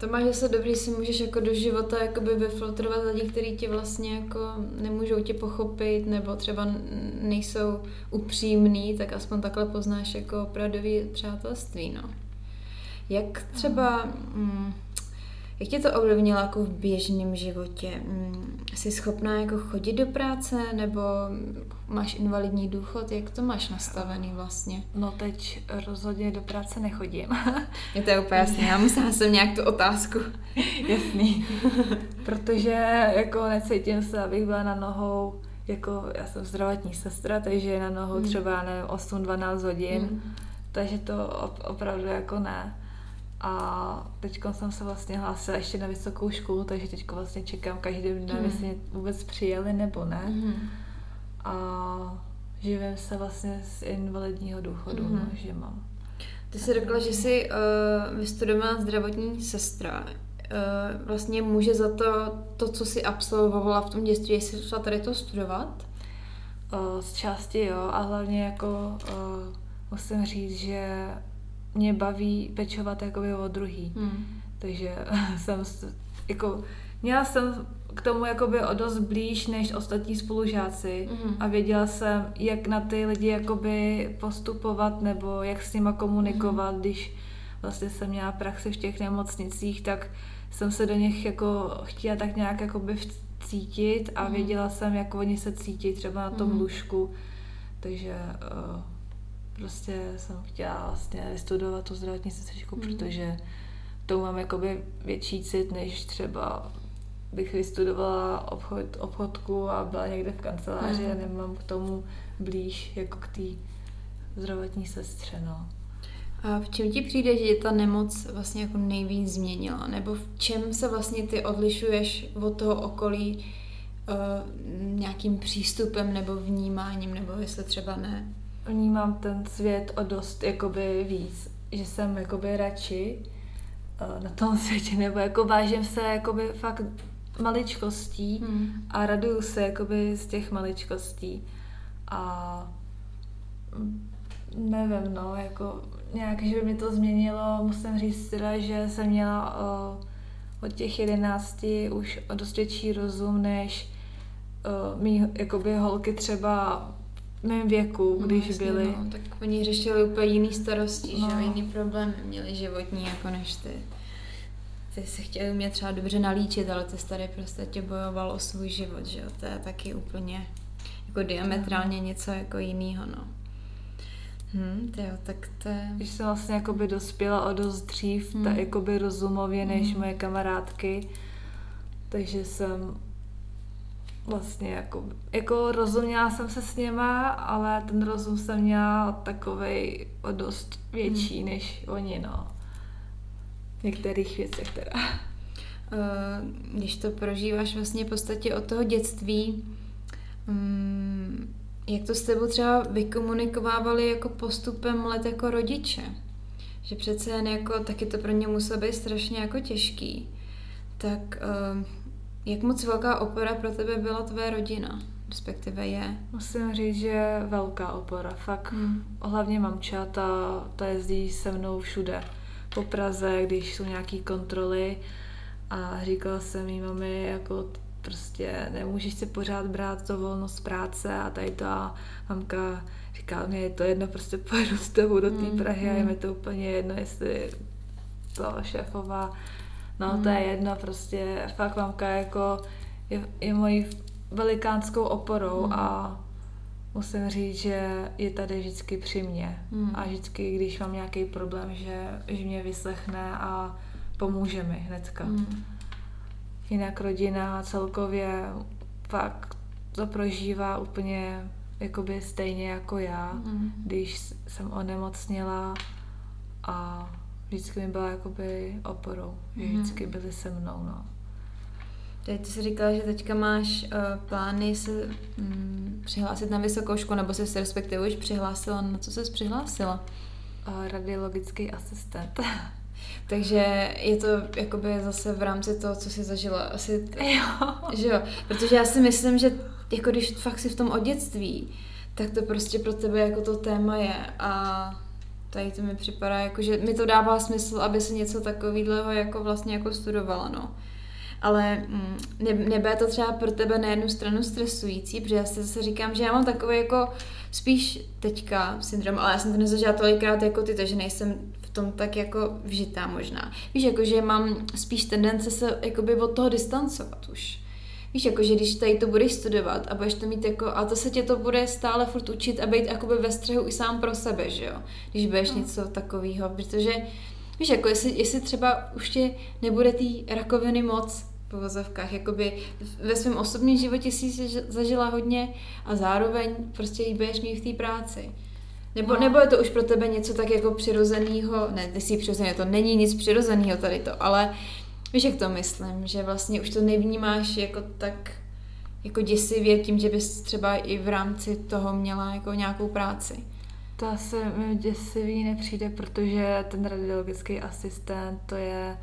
to máš zase dobrý, si můžeš jako do života jakoby vyfiltrovat lidi, kteří tě vlastně jako nemůžou tě pochopit nebo třeba nejsou upřímný, tak aspoň takhle poznáš jako opravdový přátelství, no. Jak třeba, mm, jak tě to ovlivnilo jako v běžném životě? Mm, jsi schopná jako chodit do práce nebo máš invalidní důchod? Jak to máš nastavený vlastně? No teď rozhodně do práce nechodím. Je to úplně jasný, já musela jsem nějak tu otázku. Jasný. Protože jako necítím se, abych byla na nohou jako já jsem zdravotní sestra, takže na nohou hmm. třeba ne 8-12 hodin, hmm. takže to opravdu jako ne. A teď jsem se vlastně hlásila ještě na vysokou školu, takže teď vlastně čekám každý den, mm. jestli vůbec přijeli nebo ne. Mm. A živím se vlastně z invalidního důchodu, mm. no, že mám. Ty jsi řekla, že jsi uh, vystudovala zdravotní sestra. Uh, vlastně může za to, to, co jsi absolvovala v tom dětství, jestli šla tady to studovat? Uh, z části jo, a hlavně jako uh, musím říct, že mě baví pečovat jakoby o druhý. Hmm. Takže jsem jako, měla jsem k tomu jakoby o dost blíž než ostatní spolužáci mm. a věděla jsem, jak na ty lidi jakoby postupovat nebo jak s nima komunikovat, mm. když vlastně jsem měla praxi v těch nemocnicích, tak jsem se do nich jako chtěla tak nějak jakoby cítit a mm. věděla jsem, jak oni se cítí třeba na tom mm. lůžku. Takže uh, prostě jsem chtěla vlastně vystudovat tu zdravotní sestřičku, mm. protože to mám jakoby větší cit, než třeba bych vystudovala obchod, obchodku a byla někde v kanceláři mm. a nemám k tomu blíž jako k té zdravotní sestře, no. A v čem ti přijde, že ta nemoc vlastně jako nejvíc změnila? Nebo v čem se vlastně ty odlišuješ od toho okolí uh, nějakým přístupem nebo vnímáním, nebo jestli třeba ne? Vnímám ten svět o dost jakoby víc, že jsem jakoby radši uh, na tom světě, nebo jako vážím se jakoby fakt maličkostí hmm. a raduju se jakoby z těch maličkostí a mm, nevím, no, jako nějak, že by mi to změnilo, musím říct teda, že jsem měla uh, od těch jedenácti už o dost větší rozum, než uh, mý jakoby holky třeba mém věku, no, když jasně, byli. No, tak oni řešili úplně jiný starosti, no. že jiný problémy měli životní jako než ty. Ty se chtěli mě třeba dobře nalíčit, ale ty tady prostě tě bojoval o svůj život, že jo, to je taky úplně jako diametrálně něco jako jiného, no. Hmm, jo, tak to je... Když jsem vlastně jakoby dospěla o dost dřív, hmm. tak jakoby rozumově než hmm. moje kamarádky, takže jsem vlastně jako, jako rozuměla jsem se s něma, ale ten rozum jsem měla takovej o dost větší hmm. než oni, no. V některých věcech teda. Eh, když to prožíváš vlastně v podstatě od toho dětství, mm, jak to s tebou třeba vykomunikovávali jako postupem let jako rodiče? Že přece jen jako, taky to pro ně muselo být strašně jako těžký. Tak uh, jak moc velká opora pro tebe byla tvé rodina? Respektive je? Musím říct, že velká opora. Fakt hmm. hlavně mamča, ta, ta jezdí se mnou všude. Po Praze, když jsou nějaké kontroly a říkala jsem jí mami, jako prostě nemůžeš si pořád brát to volnost práce a tady to a mamka říká, mě je to jedno, prostě pojedu s tebou do té hmm. Prahy a je hmm. mi to úplně jedno, jestli to šéfová No, hmm. to je jedno, prostě fakt mamka jako je, je mojí velikánskou oporou hmm. a musím říct, že je tady vždycky při mně. Hmm. A vždycky, když mám nějaký problém, že, že mě vyslechne a pomůže mi hnedka. Hmm. Jinak rodina celkově fakt to prožívá úplně jakoby stejně jako já, Mm. když jsem onemocněla a vždycky mi byla jakoby oporou, že Mhm. vždycky byli se mnou, no. Teď ty jsi říkala, že teďka máš uh, plány se mm, přihlásit na vysokou školu, nebo jsi se respektive už přihlásila. Na co jsi přihlásila? A radiologický asistent. Takže je to jakoby zase v rámci toho, co jsi zažila. Asi, jo. že jo? Protože já si myslím, že jako když fakt si v tom od dětství, tak to prostě pro tebe jako to téma je a tady to mi připadá, jako, že mi to dává smysl, aby se něco takového jako vlastně jako studovala, no. Ale mm, ne, nebude to třeba pro tebe na jednu stranu stresující, protože já si zase říkám, že já mám takový jako spíš teďka syndrom, ale já jsem to nezažila tolikrát jako ty, takže nejsem v tom tak jako vžitá možná. Víš, jako že mám spíš tendence se jakoby od toho distancovat už. Víš, jako, že když tady to budeš studovat a budeš to mít jako, a to se tě to bude stále furt učit a být jakoby ve střehu i sám pro sebe, že jo, když budeš No. něco takového, protože víš, jako jestli, jestli třeba už tě nebude té rakoviny moc v vozovkách, jakoby ve svém osobním životě si zažila hodně a zároveň prostě ji budeš mít v té práci. Nebo, No. nebo je to už pro tebe něco tak jako přirozeného, ne, ty jsi přirozený, to není nic přirozeného tady to, ale víš, jak to myslím, že vlastně už to nevnímáš jako tak jako děsivě tím, že bys třeba i v rámci toho měla jako nějakou práci. To asi mi děsivý nepřijde, protože ten radiologický asistent, to je,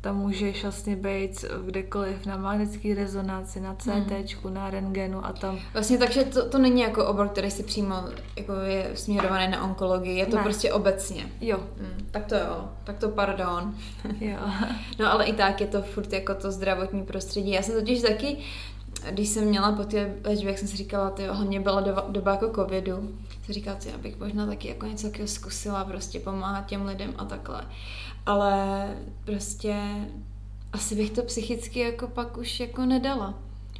tam můžeš vlastně být kdekoliv na magnetické rezonanci, na CT, na rentgenu a tam Vlastně takže to, to není jako obor, který si přímo jako je směrovaný na onkologii, je to Ne. prostě obecně. Jo, Hmm, tak to jo, tak to pardon. jo. No ale i tak je to furt jako to zdravotní prostředí. Já jsem totiž taky, když jsem měla po té léčbě, jak jsem si říkala, ty hlavně byla doba, doba jako covidu, jsem říkala, ty, abych možná taky jako něco takového zkusila, prostě pomáhat těm lidem a takhle. Ale prostě asi bych to psychicky jako pak už jako nedala.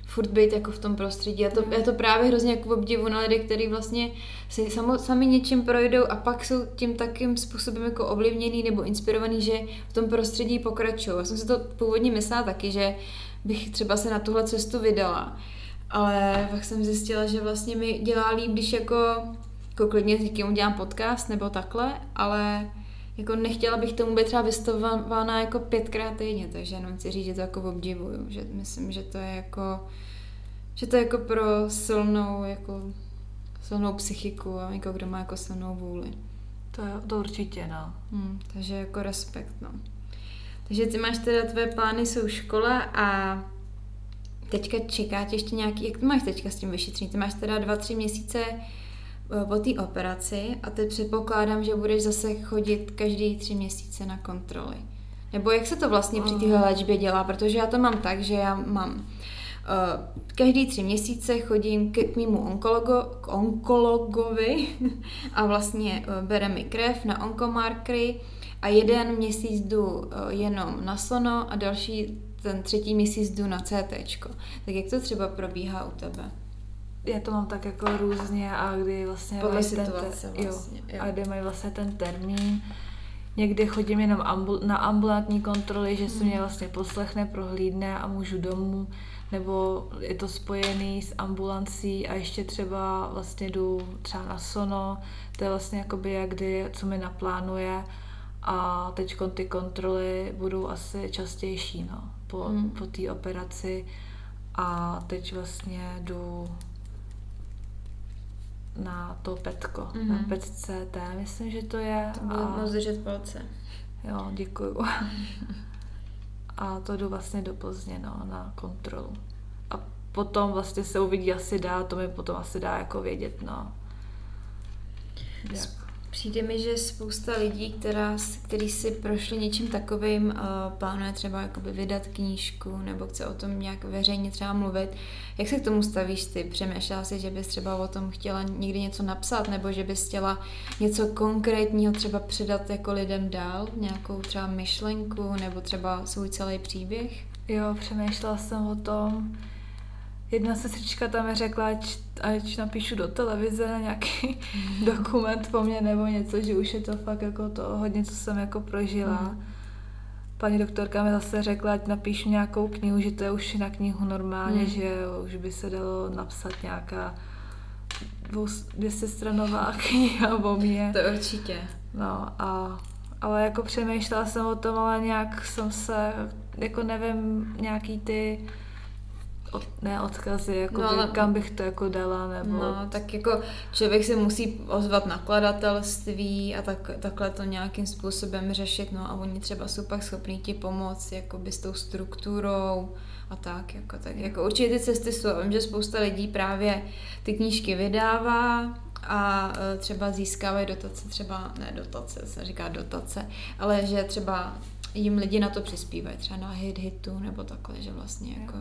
Furt být jako v tom prostředí. Já to, já to právě hrozně jako obdivu na lidi, kteří vlastně si samo, sami něčím projdou a pak jsou tím takým způsobem jako ovlivněný nebo inspirovaný, že v tom prostředí pokračují. Já jsem si to původně myslela taky, že bych třeba se na tuhle cestu vydala. Ale pak jsem zjistila, že vlastně mi dělá líp, když jako, jako klidně s někým udělám podcast nebo takhle, ale jako nechtěla bych tomu být třeba vystavována jako pětkrát týdně, takže jenom chci říct, že to jako obdivuju, že myslím, že to je jako, že to je jako pro silnou, jako silnou psychiku a jako kdo má jako silnou vůli. To, to určitě, no. Hmm, takže jako respekt, no. Takže ty máš teda, tvé plány jsou škola a teďka čeká tě ještě nějaký, jak to máš teďka s tím vyšetřením? Ty máš teda dva, tři měsíce eh, po té operaci a teď předpokládám, že budeš zase chodit každý tři měsíce na kontroly. Nebo jak se to vlastně při téhle léčbě dělá? Protože já to mám tak, že já mám uh, každý tři měsíce chodím k, k mýmu onkologo, k onkologovi a vlastně uh, bere mi krev na onkomarkery a jeden měsíc jdu uh, jenom na sono a další ten třetí měsíc jdu na CT. Tak jak to třeba probíhá u tebe? Já to mám tak jako různě a kdy vlastně Podle situace ten, vlastně, jo, jo. a kdy mají vlastně ten termín. Někdy chodím jenom ambul, na ambulantní kontroly, že se mě vlastně poslechne, prohlídne a můžu domů, nebo je to spojený s ambulancí a ještě třeba vlastně jdu třeba na sono, to je vlastně jakoby jak kdy, co mi naplánuje a teď ty kontroly budou asi častější no, po, Mm. po té operaci a teď vlastně jdu na to petko, mm-hmm. na Mhm. PET CT, myslím, že to je. To bylo moc držet palce. Jo, děkuju. a to jdu vlastně do Plzně, no, na kontrolu. A potom vlastně se uvidí asi dá, to mi potom asi dá jako vědět, no. Jak? Přijde mi, že spousta lidí, která, který si prošli něčím takovým, uh, plánuje třeba jakoby vydat knížku nebo chce o tom nějak veřejně třeba mluvit. Jak se k tomu stavíš ty? Přemýšlela si, že bys třeba o tom chtěla někdy něco napsat nebo že bys chtěla něco konkrétního třeba předat jako lidem dál? Nějakou třeba myšlenku nebo třeba svůj celý příběh? Jo, přemýšlela jsem o tom. Jedna sestřička tam mi řekla, ať, ať napíšu do televize na nějaký dokument po mně nebo něco, že už je to fakt jako to hodně, co jsem jako prožila. Mhm. paní doktorka mi zase řekla, ať napíšu nějakou knihu, že to je už na knihu normálně, hmm. že už by se dalo napsat nějaká 200 stranová kniha o mě. To určitě. No a ale jako přemýšlela jsem o tom, ale nějak jsem se, jako nevím, nějaký ty od, ne odkazy, jako no, by, kam bych to jako dala, nebo... No, tak jako člověk se musí ozvat nakladatelství a tak, takhle to nějakým způsobem řešit, no a oni třeba jsou pak schopní ti pomoct, jako by s tou strukturou a tak, jako, tak, jako určitě ty cesty jsou, vím, že spousta lidí právě ty knížky vydává, a e, třeba získávají dotace, třeba, ne dotace, se říká dotace, ale že třeba jim lidi na to přispívají, třeba na hit hitu nebo takhle, že vlastně jako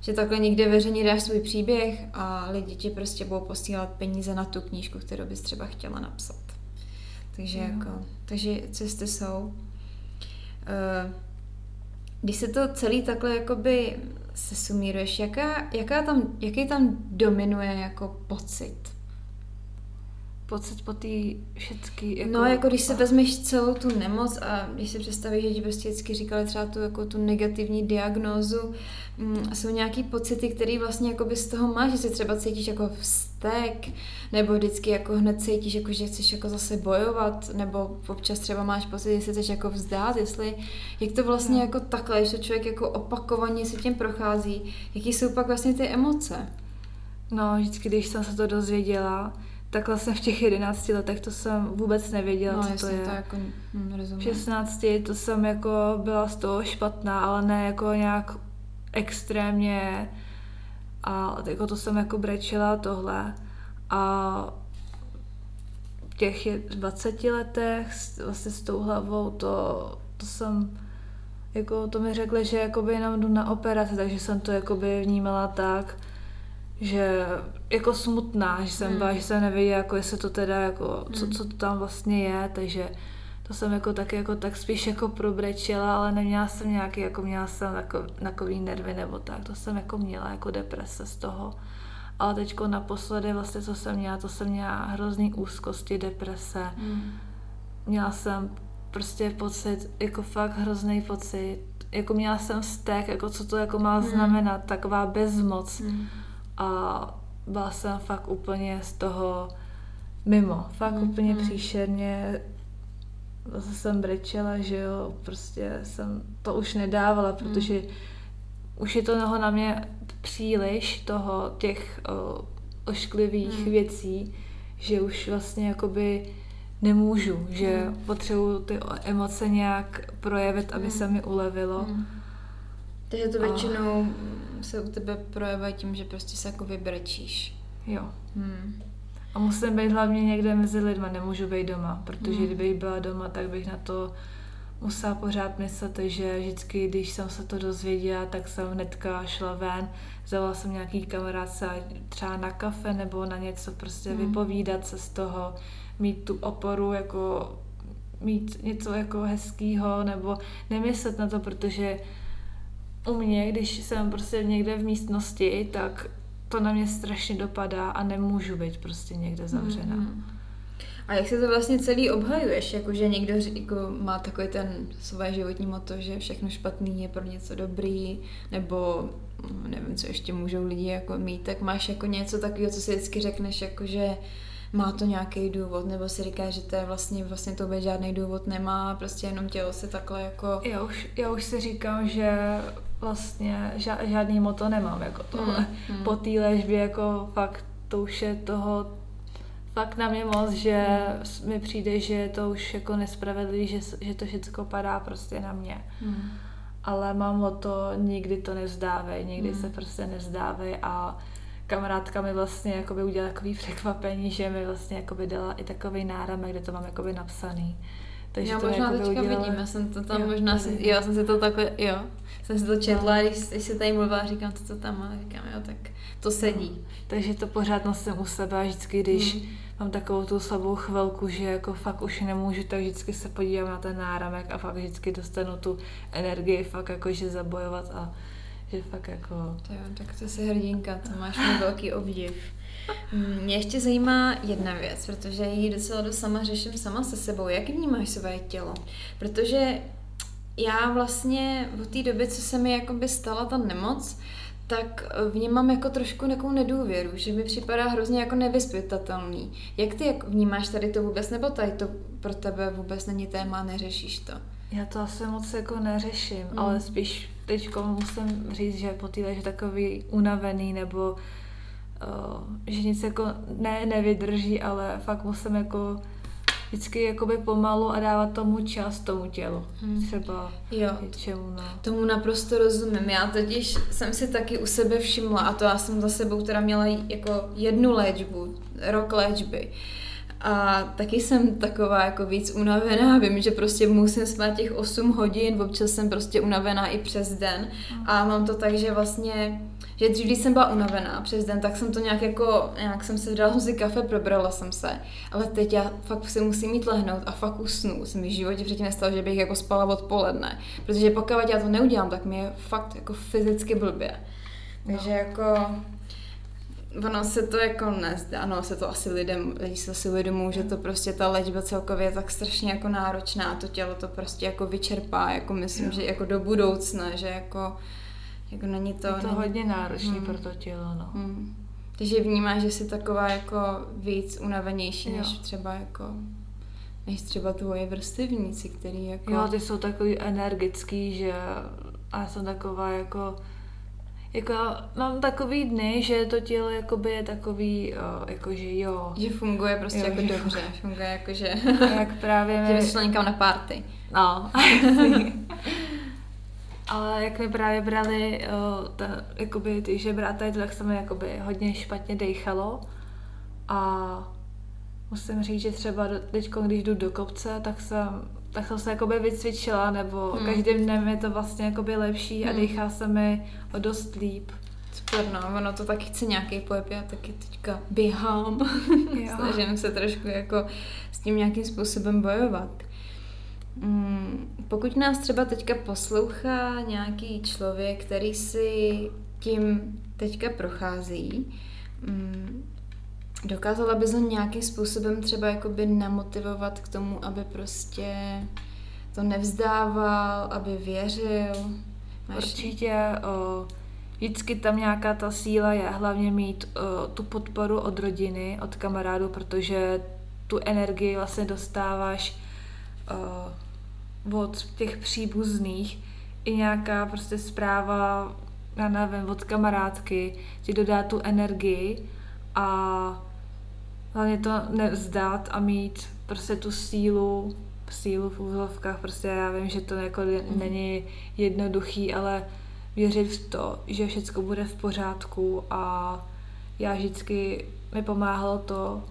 že takhle někde veřejně dáš svůj příběh a lidi ti prostě budou posílat peníze na tu knížku, kterou bys třeba chtěla napsat. Takže mm. jako, takže cesty jsou. E, když se to celý takhle jakoby se sumíruješ, jaká, jaká tam, jaký tam dominuje jako pocit? Pocit po té všetky. Jako... No, jako když se vezmeš celou tu nemoc a když si představíš, že ti prostě vždycky říkali třeba tu, jako tu negativní diagnózu, mm, jsou nějaký pocity, které vlastně jako z toho máš, že si třeba cítíš jako vztek, nebo vždycky jako hned cítíš, jako, že chceš jako zase bojovat, nebo občas třeba máš pocit, že se chceš jako vzdát, jestli, jak to vlastně no. jako takhle, že člověk jako opakovaně se tím prochází, jaký jsou pak vlastně ty emoce? No, vždycky, když jsem se to dozvěděla, takhle jsem v těch 11 letech, to jsem vůbec nevěděla, no, co to je. To jako, hm, v 16 to jsem jako byla z toho špatná, ale ne jako nějak extrémně. A jako to jsem jako brečela tohle. A v těch 20 letech vlastně s tou hlavou to, to jsem jako to mi řekli, že jakoby jenom jdu na operaci, takže jsem to jakoby vnímala tak, že jako smutná, že jsem hmm. byla, že jsem nevěděla, jako jestli to teda, jako, co, hmm. co to tam vlastně je, takže to jsem jako tak, jako tak spíš jako probrečela, ale neměla jsem nějaký, jako měla jsem jako, takový nervy nebo tak, to jsem jako měla jako deprese z toho. Ale teďko naposledy vlastně, co jsem měla, to jsem měla hrozný úzkosti, deprese. Hmm. Měla jsem prostě pocit, jako fakt hrozný pocit, jako měla jsem vztek, jako co to jako má hmm. znamenat, taková bezmoc. Hmm a byla jsem fakt úplně z toho mimo. Fakt mm, úplně příšerně zase jsem brečela, že jo, prostě jsem to už nedávala, protože mm. už je to toho na mě příliš, toho těch o, ošklivých mm. věcí, že už vlastně jakoby nemůžu, že mm. potřebuju ty emoce nějak projevit, aby mm. se mi ulevilo. Mm. Takže to většinou a... se u tebe projevuje tím, že prostě se jako vybrečíš. Jo. Hmm. A musím být hlavně někde mezi lidma, nemůžu být doma, protože hmm. kdybych byla doma, tak bych na to musela pořád myslet, že vždycky, když jsem se to dozvěděla, tak jsem hnedka šla ven, vzala jsem nějaký kamarád třeba na kafe nebo na něco, prostě hmm. vypovídat se z toho, mít tu oporu, jako mít něco jako hezkého, nebo nemyslet na to, protože u mě, když jsem prostě někde v místnosti, tak to na mě strašně dopadá a nemůžu být prostě někde zavřena. Mm-hmm. A jak se to vlastně celý obhajuješ? Jakože někdo jako má takový ten své životní moto, že všechno špatný je pro něco dobrý, nebo nevím, co ještě můžou lidi jako mít, tak máš jako něco takového, co si vždycky řekneš, jakože má to nějaký důvod, nebo si říká, že to je vlastně, vlastně to by žádný důvod nemá, prostě jenom tělo se takhle jako... Já už, já už si říkám, že vlastně žádný moto nemám jako tohle. Mm, mm. Po té léčbě jako fakt to už je toho fakt na mě moc, že mm. mi přijde, že je to už jako nespravedlivý, že, že to všechno padá prostě na mě. Mm. Ale mám moto, nikdy to nevzdávej, nikdy mm. se prostě nevzdávej a kamarádka mi vlastně jakoby udělala takový překvapení, že mi vlastně jakoby dala i takový náramek, kde to mám jakoby napsaný. Takže já to možná teďka udělala... vidím, já jsem to tam jo, možná, si, jo, jsem si to takhle, jo, jsem si to četla, no. když, když se tady mluvila, říkám to, co tam má, říkám, jo, tak to sedí. No. Takže to pořád nosím u sebe a vždycky, když mm. mám takovou tu slabou chvilku, že jako fakt už nemůžu, tak vždycky se podívám na ten náramek a fakt vždycky dostanu tu energii fakt jakože zabojovat a že fakt jako... To jo, tak to jsi hrdinka, to máš mi velký obdiv. Mě ještě zajímá jedna věc, protože ji docela dost sama řeším sama se sebou. Jak vnímáš své tělo? Protože já vlastně v té době, co se mi jakoby stala ta nemoc, tak v něm mám jako trošku nějakou nedůvěru, že mi připadá hrozně jako nevyspytatelný. Jak ty jak vnímáš tady to vůbec, nebo tady to pro tebe vůbec není téma, neřešíš to? Já to asi moc jako neřeším, mm. ale spíš teď musím říct, že po týhle, že takový unavený nebo uh, že nic jako ne, nevydrží, ale fakt musím jako vždycky jakoby pomalu a dávat tomu čas tomu tělu. Hmm. Třeba jo. čemu, no. Tomu naprosto rozumím. Já totiž jsem si taky u sebe všimla a to já jsem za sebou teda měla jako jednu léčbu, rok léčby. A taky jsem taková jako víc unavená, vím, že prostě musím spát těch 8 hodin, občas jsem prostě unavená i přes den a mám to tak, že vlastně že dřív, když jsem byla unavená přes den, tak jsem to nějak jako, nějak jsem se dala jsem si kafe, probrala jsem se, ale teď já fakt si musím mít lehnout a fakt usnu. Se mi v životě předtím nestalo, že bych jako spala odpoledne, protože pokud já to neudělám, tak mi je fakt jako fyzicky blbě. Takže no. jako ono se to jako nezdá, ano, se to asi lidem, lidi se asi uvědomují, že to prostě ta léčba celkově je tak strašně jako náročná, to tělo to prostě jako vyčerpá, jako myslím, jo. že jako do budoucna, že jako jako není to... Je to není... hodně náročný hmm. pro to tělo, no. Hmm. Takže vnímáš, že jsi taková jako víc unavenější, jo. než třeba jako než třeba tvoje vrstevníci, který jako... Jo, ty jsou takový energický, že a já jsem taková jako jako mám takový dny, že to tělo jakoby je takový, o, jako že jo. Že funguje prostě jo, jako že dobře, funguje jako že... Jak právě... že bys někam na párty. No. Ale jak mi právě brali uh, ten, jakoby ty žebráty, tak se mi jakoby hodně špatně dejchalo. A musím říct, že třeba teď, když jdu do kopce, tak jsem, tak jsem se jakoby vycvičila, nebo hmm. každým dnem je to vlastně jakoby lepší hmm. a dechá se mi o dost líp. Super, no, ono to taky chce nějaký pohyb, já taky teďka běhám, snažím se trošku jako s tím nějakým způsobem bojovat. Mm, pokud nás třeba teďka poslouchá nějaký člověk, který si tím teďka prochází, mm, dokázala bys ho nějakým způsobem třeba jakoby namotivovat k tomu, aby prostě to nevzdával, aby věřil? Máš... Určitě o, vždycky tam nějaká ta síla je, hlavně mít o, tu podporu od rodiny, od kamarádů, protože tu energii vlastně dostáváš o, od těch příbuzných i nějaká prostě zpráva, já nevím, od kamarádky, ti dodá tu energii a hlavně to nevzdat a mít prostě tu sílu, sílu v úzovkách, prostě já vím, že to jako mm. není jednoduchý, ale věřit v to, že všechno bude v pořádku a já vždycky mi pomáhalo to,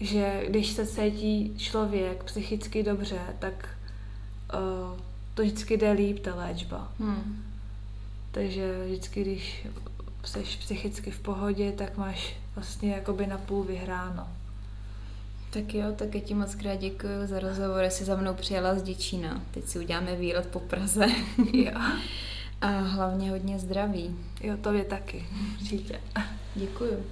že když se cítí člověk psychicky dobře, tak uh, to vždycky jde líp, ta léčba. Hmm. Takže vždycky, když jsi psychicky v pohodě, tak máš vlastně jakoby na půl vyhráno. Tak jo, tak já ti moc krát děkuji za rozhovor, jsi za mnou přijela z Děčína. Teď si uděláme výlet po Praze. jo. A hlavně hodně zdraví. Jo, to je taky, určitě. Děkuju.